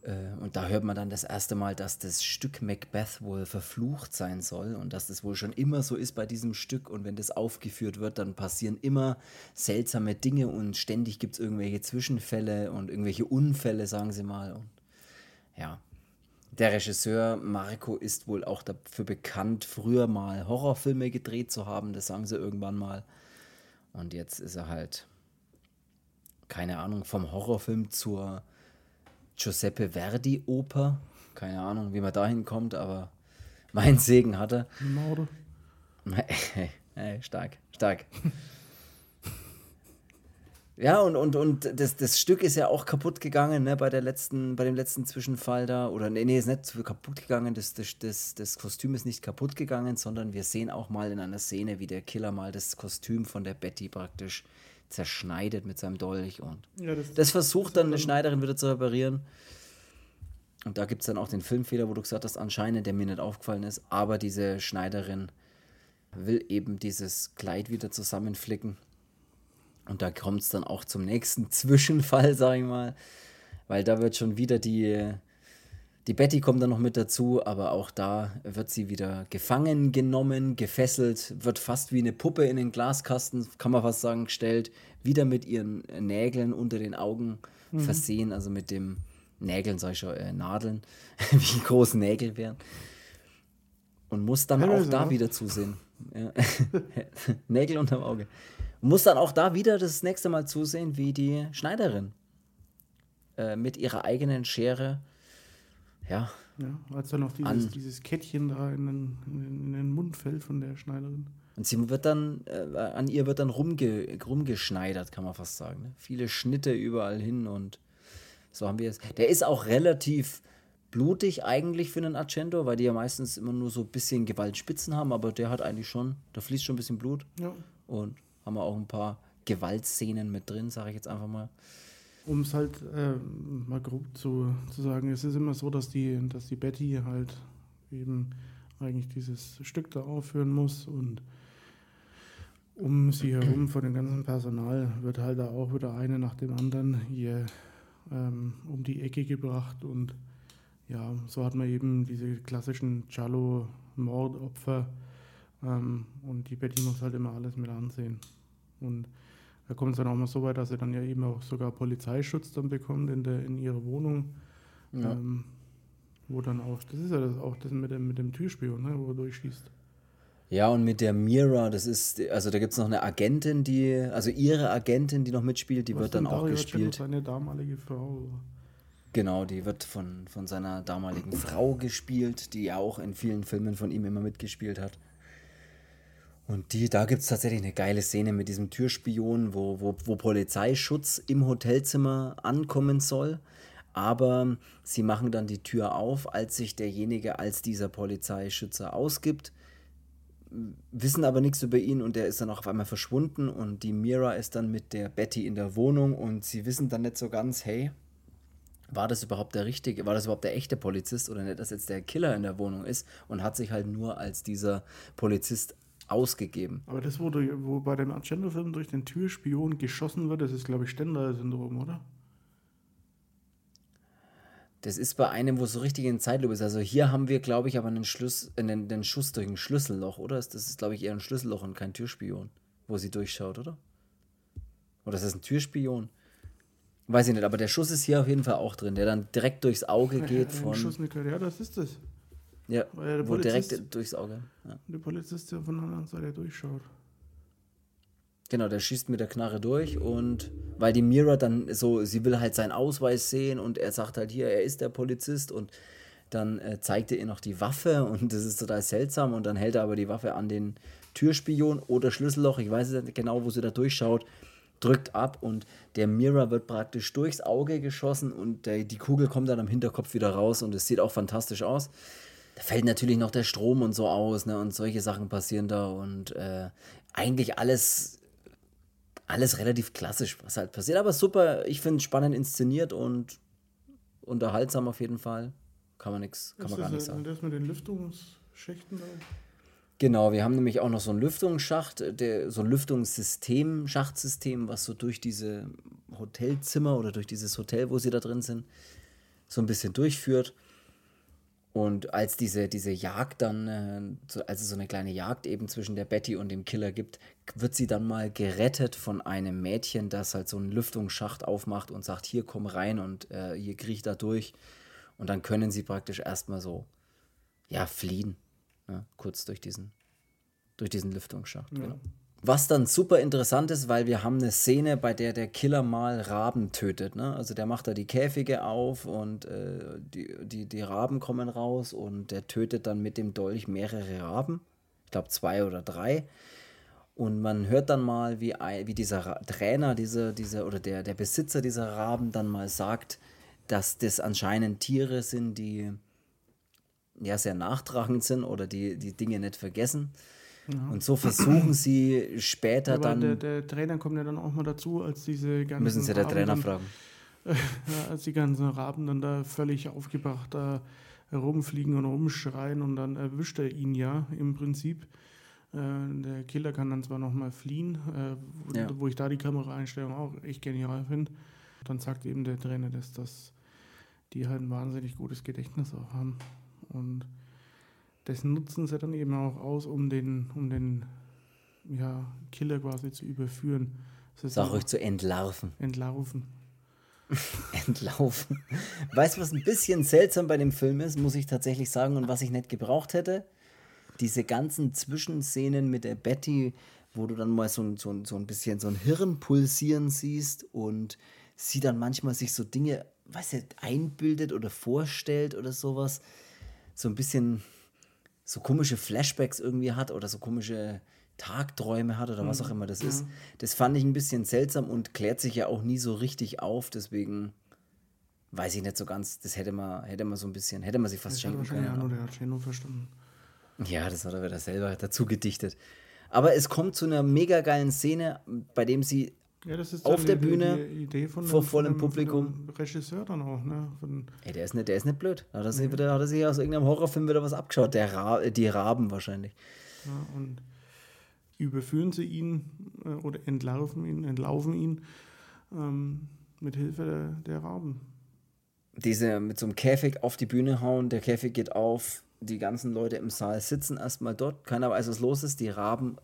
Äh, Und da hört man dann das erste Mal, dass das Stück Macbeth wohl verflucht sein soll und dass das wohl schon immer so ist bei diesem Stück. Und wenn das aufgeführt wird, dann passieren immer seltsame Dinge und ständig gibt es irgendwelche Zwischenfälle und irgendwelche Unfälle, sagen sie mal. Und ja, der Regisseur Marco ist wohl auch dafür bekannt, früher mal Horrorfilme gedreht zu haben. Das sagen sie irgendwann mal. Und jetzt ist er halt, keine Ahnung, vom Horrorfilm zur Giuseppe Verdi Oper. Keine Ahnung, wie man dahin kommt, aber mein Segen hat er. Morde. Hey, stark, stark. Ja, und, und, und das, das Stück ist ja auch kaputt gegangen, ne, bei der letzten, bei dem letzten Zwischenfall da. Oder nee, nee, ist nicht kaputt gegangen, das, das, das, das Kostüm ist nicht kaputt gegangen, sondern wir sehen auch mal in einer Szene, wie der Killer mal das Kostüm von der Betty praktisch zerschneidet mit seinem Dolch. Und ja, das, das, versucht dann eine Schneiderin wieder zu reparieren. Und da gibt es dann auch den Filmfehler, wo du gesagt hast, anscheinend, der mir nicht aufgefallen ist. Aber diese Schneiderin will eben dieses Kleid wieder zusammenflicken und da kommt es dann auch zum nächsten Zwischenfall, sag ich mal. Weil da wird schon wieder die, die Betty kommt dann noch mit dazu, aber auch da wird sie wieder gefangen genommen, gefesselt, wird fast wie eine Puppe in den Glaskasten, kann man fast sagen, gestellt, wieder mit ihren Nägeln unter den Augen mhm. versehen, also mit dem Nägeln, sag ich schon, äh, Nadeln, wie große Nägel wären. Und muss dann ja, auch da wieder zusehen. Ja. Nägel unterm Auge. Muss dann auch da wieder das nächste Mal zusehen, wie die Schneiderin äh, mit ihrer eigenen Schere, ja. Ja, als dann noch dieses, dieses Kettchen da in den, in den Mund fällt von der Schneiderin. Und sie wird dann, äh, an ihr wird dann rumge, rumgeschneidert, kann man fast sagen. Ne? Viele Schnitte überall hin und so haben wir es. Der ist auch relativ blutig eigentlich für einen Argento, weil die ja meistens immer nur so ein bisschen Gewaltspitzen haben, aber der hat eigentlich schon, da fließt schon ein bisschen Blut. Ja. Und haben wir auch ein paar Gewaltszenen mit drin, sage ich jetzt einfach mal. Um es halt äh, mal grob zu, zu sagen, es ist immer so, dass die, dass die Betty halt eben eigentlich dieses Stück da aufführen muss und um sie herum von dem ganzen Personal wird halt da auch wieder eine nach dem anderen hier ähm, um die Ecke gebracht und ja, so hat man eben diese klassischen Cello-Mordopfer ähm, und die Betty muss halt immer alles mit ansehen. Und da kommt es dann auch mal so weit, dass sie dann ja eben auch sogar Polizeischutz dann bekommt in, der, in ihrer Wohnung. Ja. Ähm, wo dann auch, das ist ja das, auch das mit dem, mit dem Türspion, ne, wo er durchschießt. Ja, und mit der Mira, das ist, also da gibt es noch eine Agentin, die, also ihre Agentin, die noch mitspielt, die Was wird dann auch gespielt. Seine damalige Frau. Genau, die wird von, von seiner damaligen Frau gespielt, die ja auch in vielen Filmen von ihm immer mitgespielt hat. Und die, da gibt es tatsächlich eine geile Szene mit diesem Türspion, wo, wo, wo Polizeischutz im Hotelzimmer ankommen soll. Aber sie machen dann die Tür auf, als sich derjenige als dieser Polizeischützer ausgibt, wissen aber nichts über ihn und der ist dann auch auf einmal verschwunden und die Mira ist dann mit der Betty in der Wohnung und sie wissen dann nicht so ganz, hey, war das überhaupt der richtige, war das überhaupt der echte Polizist oder nicht, dass jetzt der Killer in der Wohnung ist und hat sich halt nur als dieser Polizist ausgegeben. Aber das, wo, du, wo bei dem Argento-Film durch den Türspion geschossen wird, das ist, glaube ich, Stendal-Syndrom, oder? Das ist bei einem, wo es so richtig in Zeitlupe ist. Also hier haben wir, glaube ich, aber einen, Schluss, einen, den Schuss durch ein Schlüsselloch, oder? Das ist, glaube ich, eher ein Schlüsselloch und kein Türspion, wo sie durchschaut, oder? Oder ist das ein Türspion? Weiß ich nicht, aber der Schuss ist hier auf jeden Fall auch drin, der dann direkt durchs Auge geht. Von, Schuss, ja, das ist das. Ja, wo direkt durchs Auge. Ja. Der Polizist, der von der anderen Seite durchschaut. Genau, der schießt mit der Knarre durch und weil die Mira dann so, sie will halt seinen Ausweis sehen und er sagt halt hier, er ist der Polizist und dann äh, zeigt er ihr noch die Waffe und das ist total seltsam und dann hält er aber die Waffe an den Türspion oder Schlüsselloch, ich weiß nicht genau, wo sie da durchschaut, drückt ab und der Mira wird praktisch durchs Auge geschossen und der, die Kugel kommt dann am Hinterkopf wieder raus und es sieht auch fantastisch aus da fällt natürlich noch der Strom und so aus, ne? Und solche Sachen passieren da und äh, eigentlich alles, alles relativ klassisch, was halt passiert. Aber super, ich finde spannend inszeniert und unterhaltsam auf jeden Fall. Kann man nichts, kann man gar nicht sagen. Und das mit den Lüftungsschächten da? Genau, wir haben nämlich auch noch so ein Lüftungsschacht, der, so ein Lüftungssystem, Schachtsystem, was so durch diese Hotelzimmer oder durch dieses Hotel, wo sie da drin sind, so ein bisschen durchführt. Und als diese, diese Jagd dann, äh, als es so eine kleine Jagd eben zwischen der Betty und dem Killer gibt, wird sie dann mal gerettet von einem Mädchen, das halt so einen Lüftungsschacht aufmacht und sagt, hier komm rein und äh, hier kriech da durch. Und dann können sie praktisch erstmal so, ja, fliehen. Ne? Kurz durch diesen, durch diesen Lüftungsschacht. Ja. Genau. Was dann super interessant ist, weil wir haben eine Szene, bei der der Killer mal Raben tötet. Ne? Also der macht da die Käfige auf und äh, die, die, die Raben kommen raus und der tötet dann mit dem Dolch mehrere Raben. Ich glaube zwei oder drei. Und man hört dann mal, wie, wie dieser Trainer, diese, diese, oder der, der Besitzer dieser Raben dann mal sagt, dass das anscheinend Tiere sind, die ja sehr nachtragend sind oder die die Dinge nicht vergessen. Ja. Und so versuchen sie später ja, dann. Der, der, Trainer kommt ja dann auch mal dazu, als diese ganzen. Müssen Sie der Trainer dann, fragen. Äh, als die ganzen Raben dann da völlig aufgebracht da herumfliegen und rumschreien und dann erwischt er ihn ja im Prinzip. Äh, der Killer kann dann zwar nochmal fliehen, äh, wo, ja. wo, ich da die Kameraeinstellung auch echt genial finde. Dann sagt eben der Trainer, dass das die halt ein wahnsinnig gutes Gedächtnis auch haben. Und das nutzen sie dann eben auch aus, um den, um den ja, Killer quasi zu überführen. Sag ruhig zu entlarven. Entlarven. Entlaufen. Weißt du, was ein bisschen seltsam bei dem Film ist, muss ich tatsächlich sagen, und was ich nicht gebraucht hätte? Diese ganzen Zwischenszenen mit der Betty, wo du dann mal so, so, so ein bisschen so ein Hirn pulsieren siehst und sie dann manchmal sich so Dinge, weißt du, einbildet oder vorstellt oder sowas. So ein bisschen so komische Flashbacks irgendwie hat oder so komische Tagträume hat oder mhm. was auch immer das ja. ist. Das fand ich ein bisschen seltsam und klärt sich ja auch nie so richtig auf, deswegen weiß ich nicht so ganz, das hätte man, hätte man so ein bisschen, hätte man sich fast das schenken können. Ja, nur der hat Cheno verstanden. Ja, das hat er wieder selber dazu gedichtet. Aber es kommt zu einer mega geilen Szene, bei dem sie ja, auf der die, Bühne die, die vor dem, vollem Publikum. Regisseur dann auch, ne? Von Ey, der ist nicht, der ist nicht blöd. Hat er, sich, wieder, hat er sich aus irgendeinem Horrorfilm wieder was abgeschaut. Der Ra die Raben wahrscheinlich. Ja, und überführen sie ihn äh, oder entlaufen ihn, entlaufen ihn ähm, mit Hilfe der, der Raben. Diese mit so einem Käfig auf die Bühne hauen, der Käfig geht auf, die ganzen Leute im Saal sitzen erstmal dort, keiner weiß, was los ist, die Raben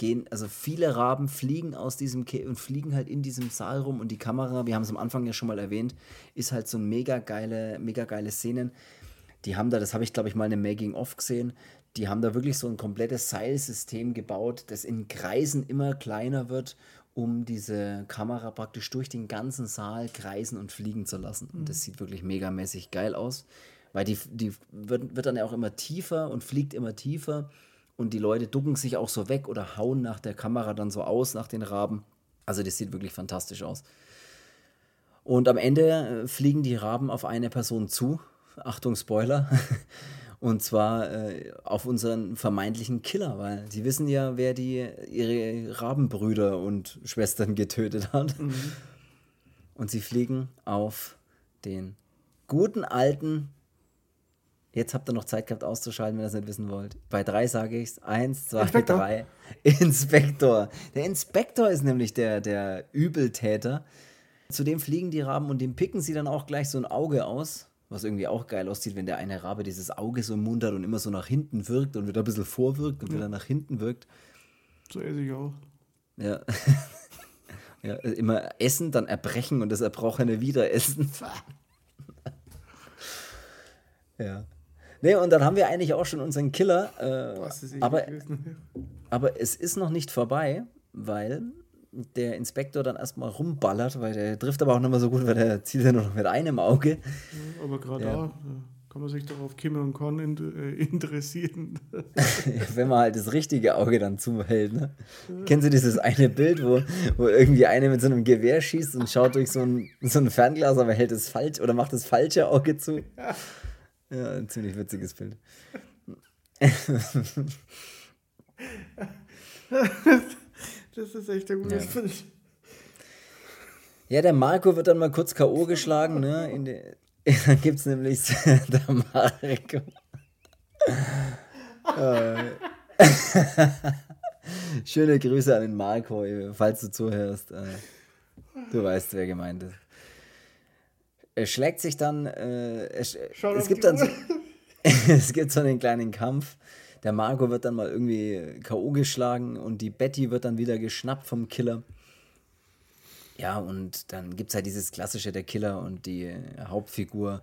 gehen, also viele Raben fliegen aus diesem Käfig und fliegen halt in diesem Saal rum und die Kamera, wir haben es am Anfang ja schon mal erwähnt, ist halt so mega geile, mega geile Szenen. Die haben da, das habe ich glaube ich mal in einem Making-of gesehen, die haben da wirklich so ein komplettes Seilsystem gebaut, das in Kreisen immer kleiner wird, um diese Kamera praktisch durch den ganzen Saal kreisen und fliegen zu lassen. Und das mhm. sieht wirklich megamäßig geil aus, weil die, die wird, wird dann ja auch immer tiefer und fliegt immer tiefer und die Leute ducken sich auch so weg oder hauen nach der Kamera dann so aus, nach den Raben. Also das sieht wirklich fantastisch aus. Und am Ende äh, fliegen die Raben auf eine Person zu. Achtung, Spoiler. Und zwar äh, auf unseren vermeintlichen Killer, weil sie wissen ja, wer die ihre Rabenbrüder und Schwestern getötet hat. Mhm. Und sie fliegen auf den guten alten. Jetzt habt ihr noch Zeit gehabt auszuschalten, wenn ihr es nicht wissen wollt. Bei drei sage ich es. Eins, zwei, Inspektor. drei. Inspektor. Der Inspektor ist nämlich der, der Übeltäter. Zudem fliegen die Raben und dem picken sie dann auch gleich so ein Auge aus was irgendwie auch geil aussieht, wenn der eine Rabe dieses Auge so im Mund hat und immer so nach hinten wirkt und wieder ein bisschen vorwirkt und ja. wieder nach hinten wirkt. So esse ich auch. Ja. ja. Immer essen, dann erbrechen und das Erbrochene wieder essen. ja. Nee, und dann haben wir eigentlich auch schon unseren Killer. Äh, aber, aber es ist noch nicht vorbei, weil der Inspektor dann erstmal rumballert, weil der trifft aber auch nicht mehr so gut, weil der zielt ja nur noch mit einem Auge. Ja, aber gerade ja. da kann man sich doch auf Kim und Con äh, interessieren. Wenn man halt das richtige Auge dann zuhält. Ne? Ja. Kennen Sie dieses eine Bild, wo, wo irgendwie einer mit so einem Gewehr schießt und schaut durch so ein, so ein Fernglas, aber hält es falsch oder macht das falsche Auge zu? Ja, ja ein ziemlich witziges Bild. Das ist echt ein gutes ja. Bild. Ja, der Marco wird dann mal kurz K.O. geschlagen, ne? In de, dann gibt es nämlich der Marco. Äh. Schöne Grüße an den Marco, falls du zuhörst. Äh, du weißt, wer gemeint ist. Er schlägt sich dann. Äh, es, es gibt dann so, es gibt so einen kleinen Kampf der Marco wird dann mal irgendwie K.O. geschlagen und die Betty wird dann wieder geschnappt vom Killer. Ja, und dann gibt es halt dieses klassische, der Killer und die Hauptfigur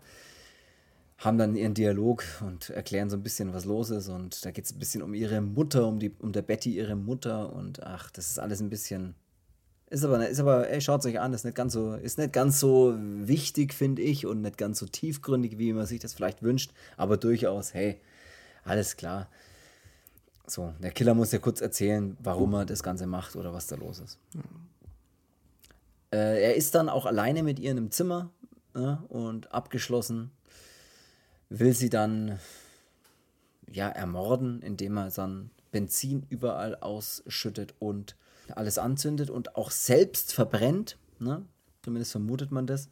haben dann ihren Dialog und erklären so ein bisschen, was los ist. Und da geht es ein bisschen um ihre Mutter, um, die, um der Betty ihre Mutter. Und ach, das ist alles ein bisschen. Ist aber, ist aber ey, schaut es euch an, ist nicht ganz so, ist nicht ganz so wichtig, finde ich, und nicht ganz so tiefgründig, wie man sich das vielleicht wünscht. Aber durchaus, hey, alles klar So, der Killer muss ja kurz erzählen, warum er das Ganze macht oder was da los ist. Äh, er ist dann auch alleine mit ihr in einem Zimmer ne, und abgeschlossen, will sie dann ja ermorden, indem er dann Benzin überall ausschüttet und alles anzündet und auch selbst verbrennt. Ne? Zumindest vermutet man das.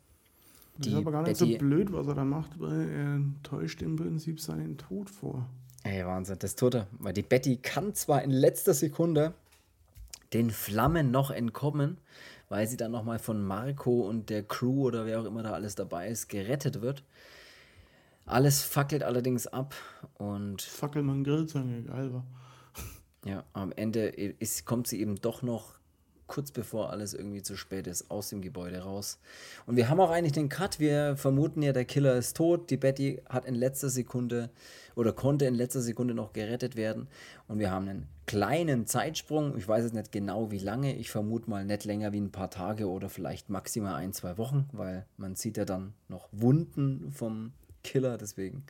Das ist aber gar nicht Betty, so blöd, was er da macht, weil er täuscht im Prinzip seinen Tod vor. Ey, Wahnsinn, das tut er. Weil die Betty kann zwar in letzter Sekunde den Flammen noch entkommen, weil sie dann nochmal von Marco und der Crew oder wer auch immer da alles dabei ist, gerettet wird. Alles fackelt allerdings ab und. Fackelmann Grillzange, geil war. Ja, am Ende ist, kommt sie eben doch noch kurz bevor alles irgendwie zu spät ist, aus dem Gebäude raus. Und wir haben auch eigentlich den Cut. Wir vermuten ja, der Killer ist tot. Die Betty hat in letzter Sekunde oder konnte in letzter Sekunde noch gerettet werden. Und wir haben einen kleinen Zeitsprung. Ich weiß jetzt nicht genau, wie lange. Ich vermute mal nicht länger wie ein paar Tage oder vielleicht maximal ein, zwei Wochen, weil man sieht ja dann noch Wunden vom Killer. Deswegen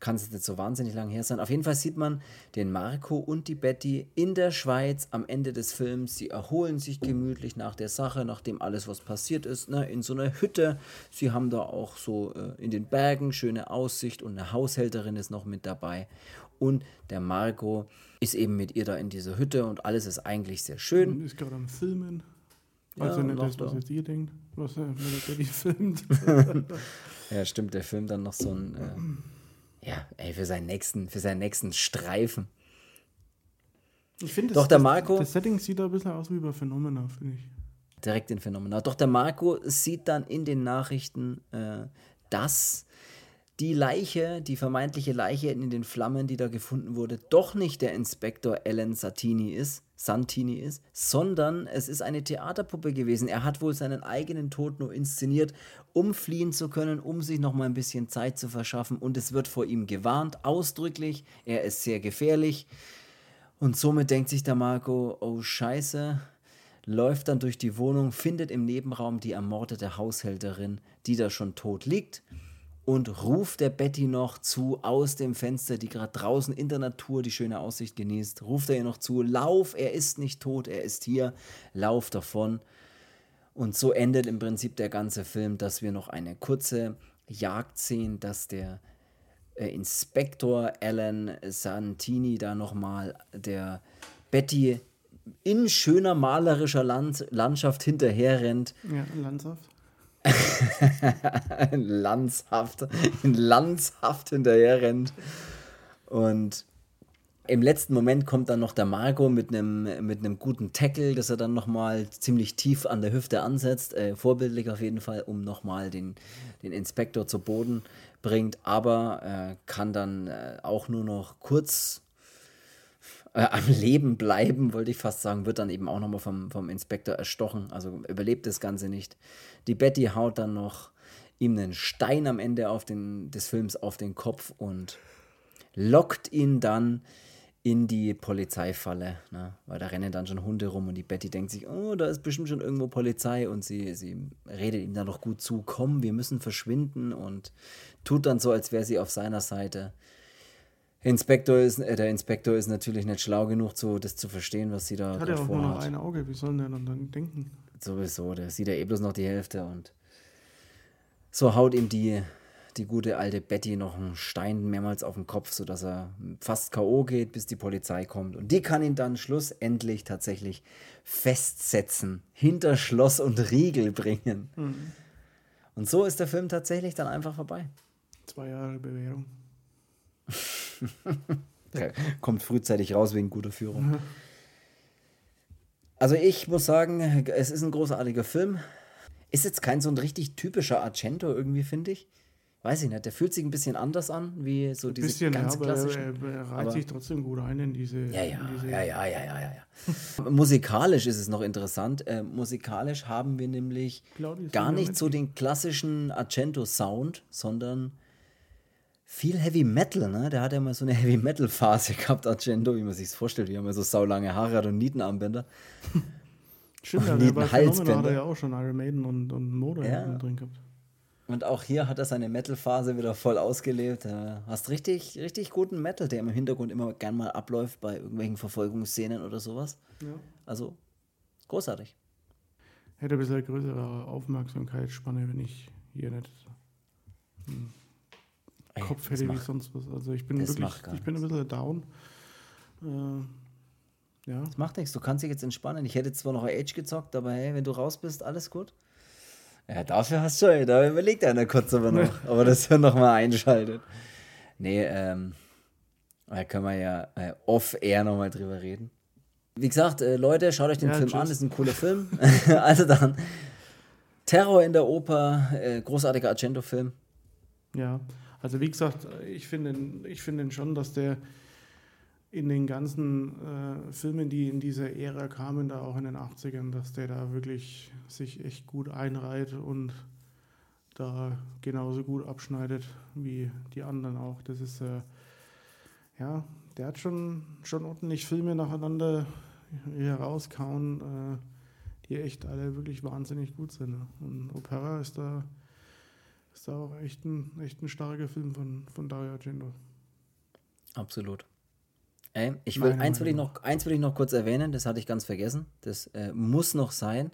kann es nicht so wahnsinnig lang her sein. Auf jeden Fall sieht man den Marco und die Betty in der Schweiz am Ende des Films. Sie erholen sich gemütlich nach der Sache, nachdem alles, was passiert ist, ne, in so einer Hütte. Sie haben da auch so äh, in den Bergen schöne Aussicht und eine Haushälterin ist noch mit dabei. Und der Marco ist eben mit ihr da in dieser Hütte und alles ist eigentlich sehr schön. Und ist gerade am Filmen. Also ja, nicht das, was jetzt ihr denkt, was er mit der filmt. ja, stimmt, der filmt dann noch so ein. Äh, ja, ey, für seinen nächsten, für seinen nächsten Streifen. Ich finde, Doch der Marco. Das Setting sieht da ein bisschen aus wie bei Phenomena, finde ich. Direkt in Phenomena. Doch der Marco sieht dann in den Nachrichten, äh, dass die Leiche, die vermeintliche Leiche in den Flammen, die da gefunden wurde, doch nicht der Inspektor Alan Santini ist, Santini ist, sondern es ist eine Theaterpuppe gewesen. Er hat wohl seinen eigenen Tod nur inszeniert, um fliehen zu können, um sich noch mal ein bisschen Zeit zu verschaffen. Und es wird vor ihm gewarnt, ausdrücklich, er ist sehr gefährlich. Und somit denkt sich der Marco, oh Scheiße, läuft dann durch die Wohnung, findet im Nebenraum die ermordete Haushälterin, die da schon tot liegt und ruft der Betty noch zu aus dem Fenster, die gerade draußen in der Natur die schöne Aussicht genießt. Ruft er ihr noch zu: Lauf, er ist nicht tot, er ist hier, lauf davon. Und so endet im Prinzip der ganze Film, dass wir noch eine kurze Jagd sehen, dass der äh, Inspektor Alan Santini da nochmal der Betty in schöner malerischer Land Landschaft hinterherrennt. Ja, Landschaft. Landshaft, Landshaft hinterher rennt. Und im letzten Moment kommt dann noch der Marco mit einem mit guten Tackle, dass er dann nochmal ziemlich tief an der Hüfte ansetzt. Äh, vorbildlich auf jeden Fall, um nochmal den, den Inspektor zu Boden bringt. Aber äh, kann dann äh, auch nur noch kurz äh, am Leben bleiben, wollte ich fast sagen, wird dann eben auch nochmal vom, vom Inspektor erstochen. Also überlebt das Ganze nicht. Die Betty haut dann noch ihm einen Stein am Ende auf den, des Films auf den Kopf und lockt ihn dann in die Polizeifalle, ne? weil da rennen dann schon Hunde rum und die Betty denkt sich, oh, da ist bestimmt schon irgendwo Polizei und sie, sie redet ihm dann noch gut zu, komm, wir müssen verschwinden und tut dann so, als wäre sie auf seiner Seite. Inspektor ist, äh, der Inspektor ist natürlich nicht schlau genug, so, das zu verstehen, was sie da Hat er auch vorhat. nur noch ein Auge, wie soll der dann denken? Sowieso, der sieht ja eh bloß noch die Hälfte und so haut ihm die, die gute alte Betty noch einen Stein mehrmals auf den Kopf, sodass er fast K.O. geht, bis die Polizei kommt. Und die kann ihn dann schlussendlich tatsächlich festsetzen, hinter Schloss und Riegel bringen. Mhm. Und so ist der Film tatsächlich dann einfach vorbei. Zwei Jahre Bewährung. Kommt frühzeitig raus wegen guter Führung. Also ich muss sagen, es ist ein großartiger Film. Ist jetzt kein so ein richtig typischer Argento irgendwie, finde ich. Weiß ich nicht, der fühlt sich ein bisschen anders an, wie so diese bisschen, ganz ja, klassischen. Er, er reiht sich trotzdem gut ein in diese. Ja, ja, diese ja, ja, ja, ja, ja. musikalisch ist es noch interessant. Äh, musikalisch haben wir nämlich Claudius gar nicht so den klassischen Argento-Sound, sondern viel Heavy Metal, ne? Der hat ja mal so eine Heavy Metal Phase gehabt, Argento, wie man sich vorstellt, wie er mal so saulange Haare hat und Nietenarmbänder. Stimmt, ja, bei Halsbänder. hat er ja auch schon Iron Maiden und, und Motor ja. drin gehabt. Und auch hier hat er seine Metal-Phase wieder voll ausgelebt. Äh, hast richtig, richtig guten Metal, der im Hintergrund immer gern mal abläuft bei irgendwelchen Verfolgungsszenen oder sowas. Ja. Also großartig. Hätte ein bisschen größere Aufmerksamkeitsspanne, wenn ich hier nicht einen Ey, Kopf das hätte wie macht- sonst was. Also ich bin wirklich, ich bin ein bisschen down. Äh, ja. Das macht nichts, du kannst dich jetzt entspannen. Ich hätte zwar noch Age gezockt, aber hey, wenn du raus bist, alles gut. Ja, dafür hast du schon, da überlegt einer kurz aber noch, aber das hier nochmal einschaltet. Nee, ähm, da können wir ja äh, off-air nochmal drüber reden. Wie gesagt, äh, Leute, schaut euch den Ja, Film tschüss. an, ist ein cooler Film. also dann, Terror in der Oper, äh, großartiger Argento-Film. Ja, also wie gesagt, ich finde ich finde schon, dass der in den ganzen äh, Filmen, die in dieser Ära kamen, da auch in den 80ern, dass der da wirklich sich echt gut einreiht und da genauso gut abschneidet wie die anderen auch. Das ist, äh, ja, der hat schon, schon ordentlich Filme nacheinander herauskauen, äh, die echt alle wirklich wahnsinnig gut sind. Und Opera ist da ist auch echt ein, echt ein starker Film von, von Dario Argento. Absolut. Ey, ich will, eins, will ich noch, eins will ich noch kurz erwähnen, das hatte ich ganz vergessen. Das äh, muss noch sein.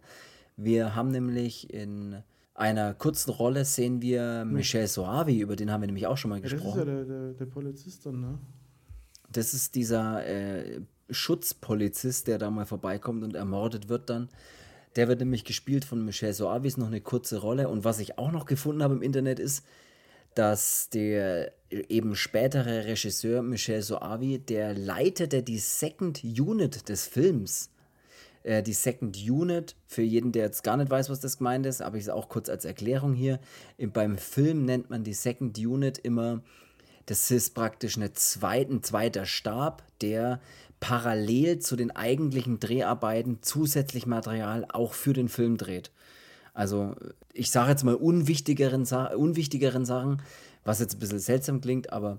Wir haben nämlich in einer kurzen Rolle sehen wir Michel Soavi, über den haben wir nämlich auch schon mal Ja, das ist gesprochen. ja der, der, der Polizist dann, ne? Das ist dieser äh, Schutzpolizist, der da mal vorbeikommt und ermordet wird dann. Der wird nämlich gespielt von Michel Soavi, ist noch eine kurze Rolle. Und was ich auch noch gefunden habe im Internet ist, dass der eben spätere Regisseur Michel Soavi, der leitete die Second Unit des Films. Äh, die Second Unit, für jeden, der jetzt gar nicht weiß, was das gemeint ist, aber ich es auch kurz als Erklärung hier. Im, beim Film nennt man die Second Unit immer das ist praktisch eine zweit, ein zweiter Stab, der parallel zu den eigentlichen Dreharbeiten zusätzlich Material auch für den Film dreht. Also ich sage jetzt mal unwichtigeren, unwichtigeren Sachen, was jetzt ein bisschen seltsam klingt, aber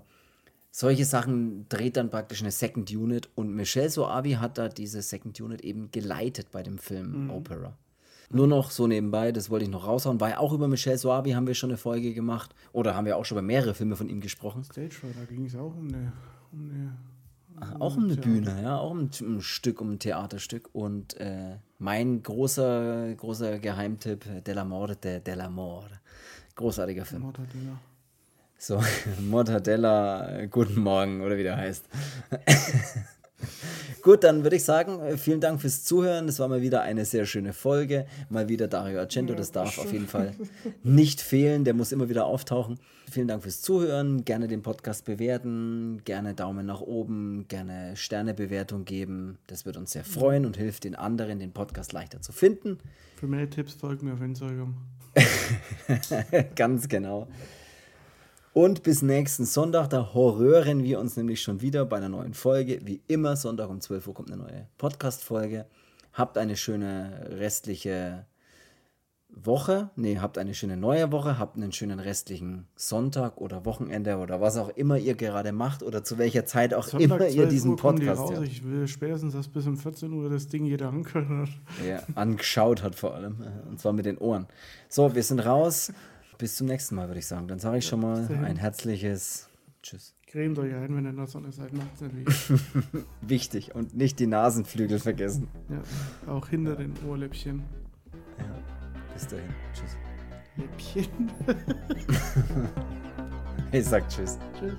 solche Sachen dreht dann praktisch eine Second Unit und Michel Soavi hat da diese Second Unit eben geleitet bei dem Film Opera. Nur noch so nebenbei, das wollte ich noch raushauen, weil auch über Michel Soavi haben wir schon eine Folge gemacht oder haben wir auch schon über mehrere Filme von ihm gesprochen. Stage Show, da ging es auch um eine, um eine Auch um eine. Bühne, ja, auch um ein, Stück, um ein Theaterstück. Und äh, mein großer, großer Geheimtipp, Della Morte, Della Morte. Großartiger Film. Mortadella. So, Mortadella, guten Morgen, oder wie der heißt. Gut, dann würde ich sagen, äh, vielen Dank fürs Zuhören. Es war mal wieder eine sehr schöne Folge. Mal wieder Dario Argento, das darf auf jeden Fall nicht fehlen. Der muss immer wieder auftauchen. Vielen Dank fürs Zuhören. Gerne den Podcast bewerten, gerne Daumen nach oben, gerne Sternebewertung geben. Das wird uns sehr freuen und hilft den anderen, den Podcast leichter zu finden. Für mehr Tipps folgt mir auf Instagram. Ganz genau. Und bis nächsten Sonntag, da horrören wir uns nämlich schon wieder bei einer neuen Folge. Wie immer, Sonntag um 12 Uhr kommt eine neue Podcast-Folge. Habt eine schöne restliche Woche. Nee, habt eine schöne neue Woche. Habt einen schönen restlichen Sonntag oder Wochenende oder was auch immer ihr gerade macht oder zu welcher Zeit auch immer ihr 12 diesen Uhr Podcast raus. hört. Ich will spätestens, dass bis um 14 Uhr das Ding jeder angehört hat. Ja, angeschaut hat vor allem. Und zwar mit den Ohren. So, wir sind raus. Bis zum nächsten Mal, würde ich sagen. Dann sage ich schon mal ein herzliches Tschüss. Cremt euch ein, wenn ihr in der Sonne seid. Macht's nicht. Wichtig. Und nicht die Nasenflügel vergessen. ja, auch hinter den Ohrläppchen. Bis dahin. Tschüss. Läppchen. Ich sag Tschüss. Tschüss.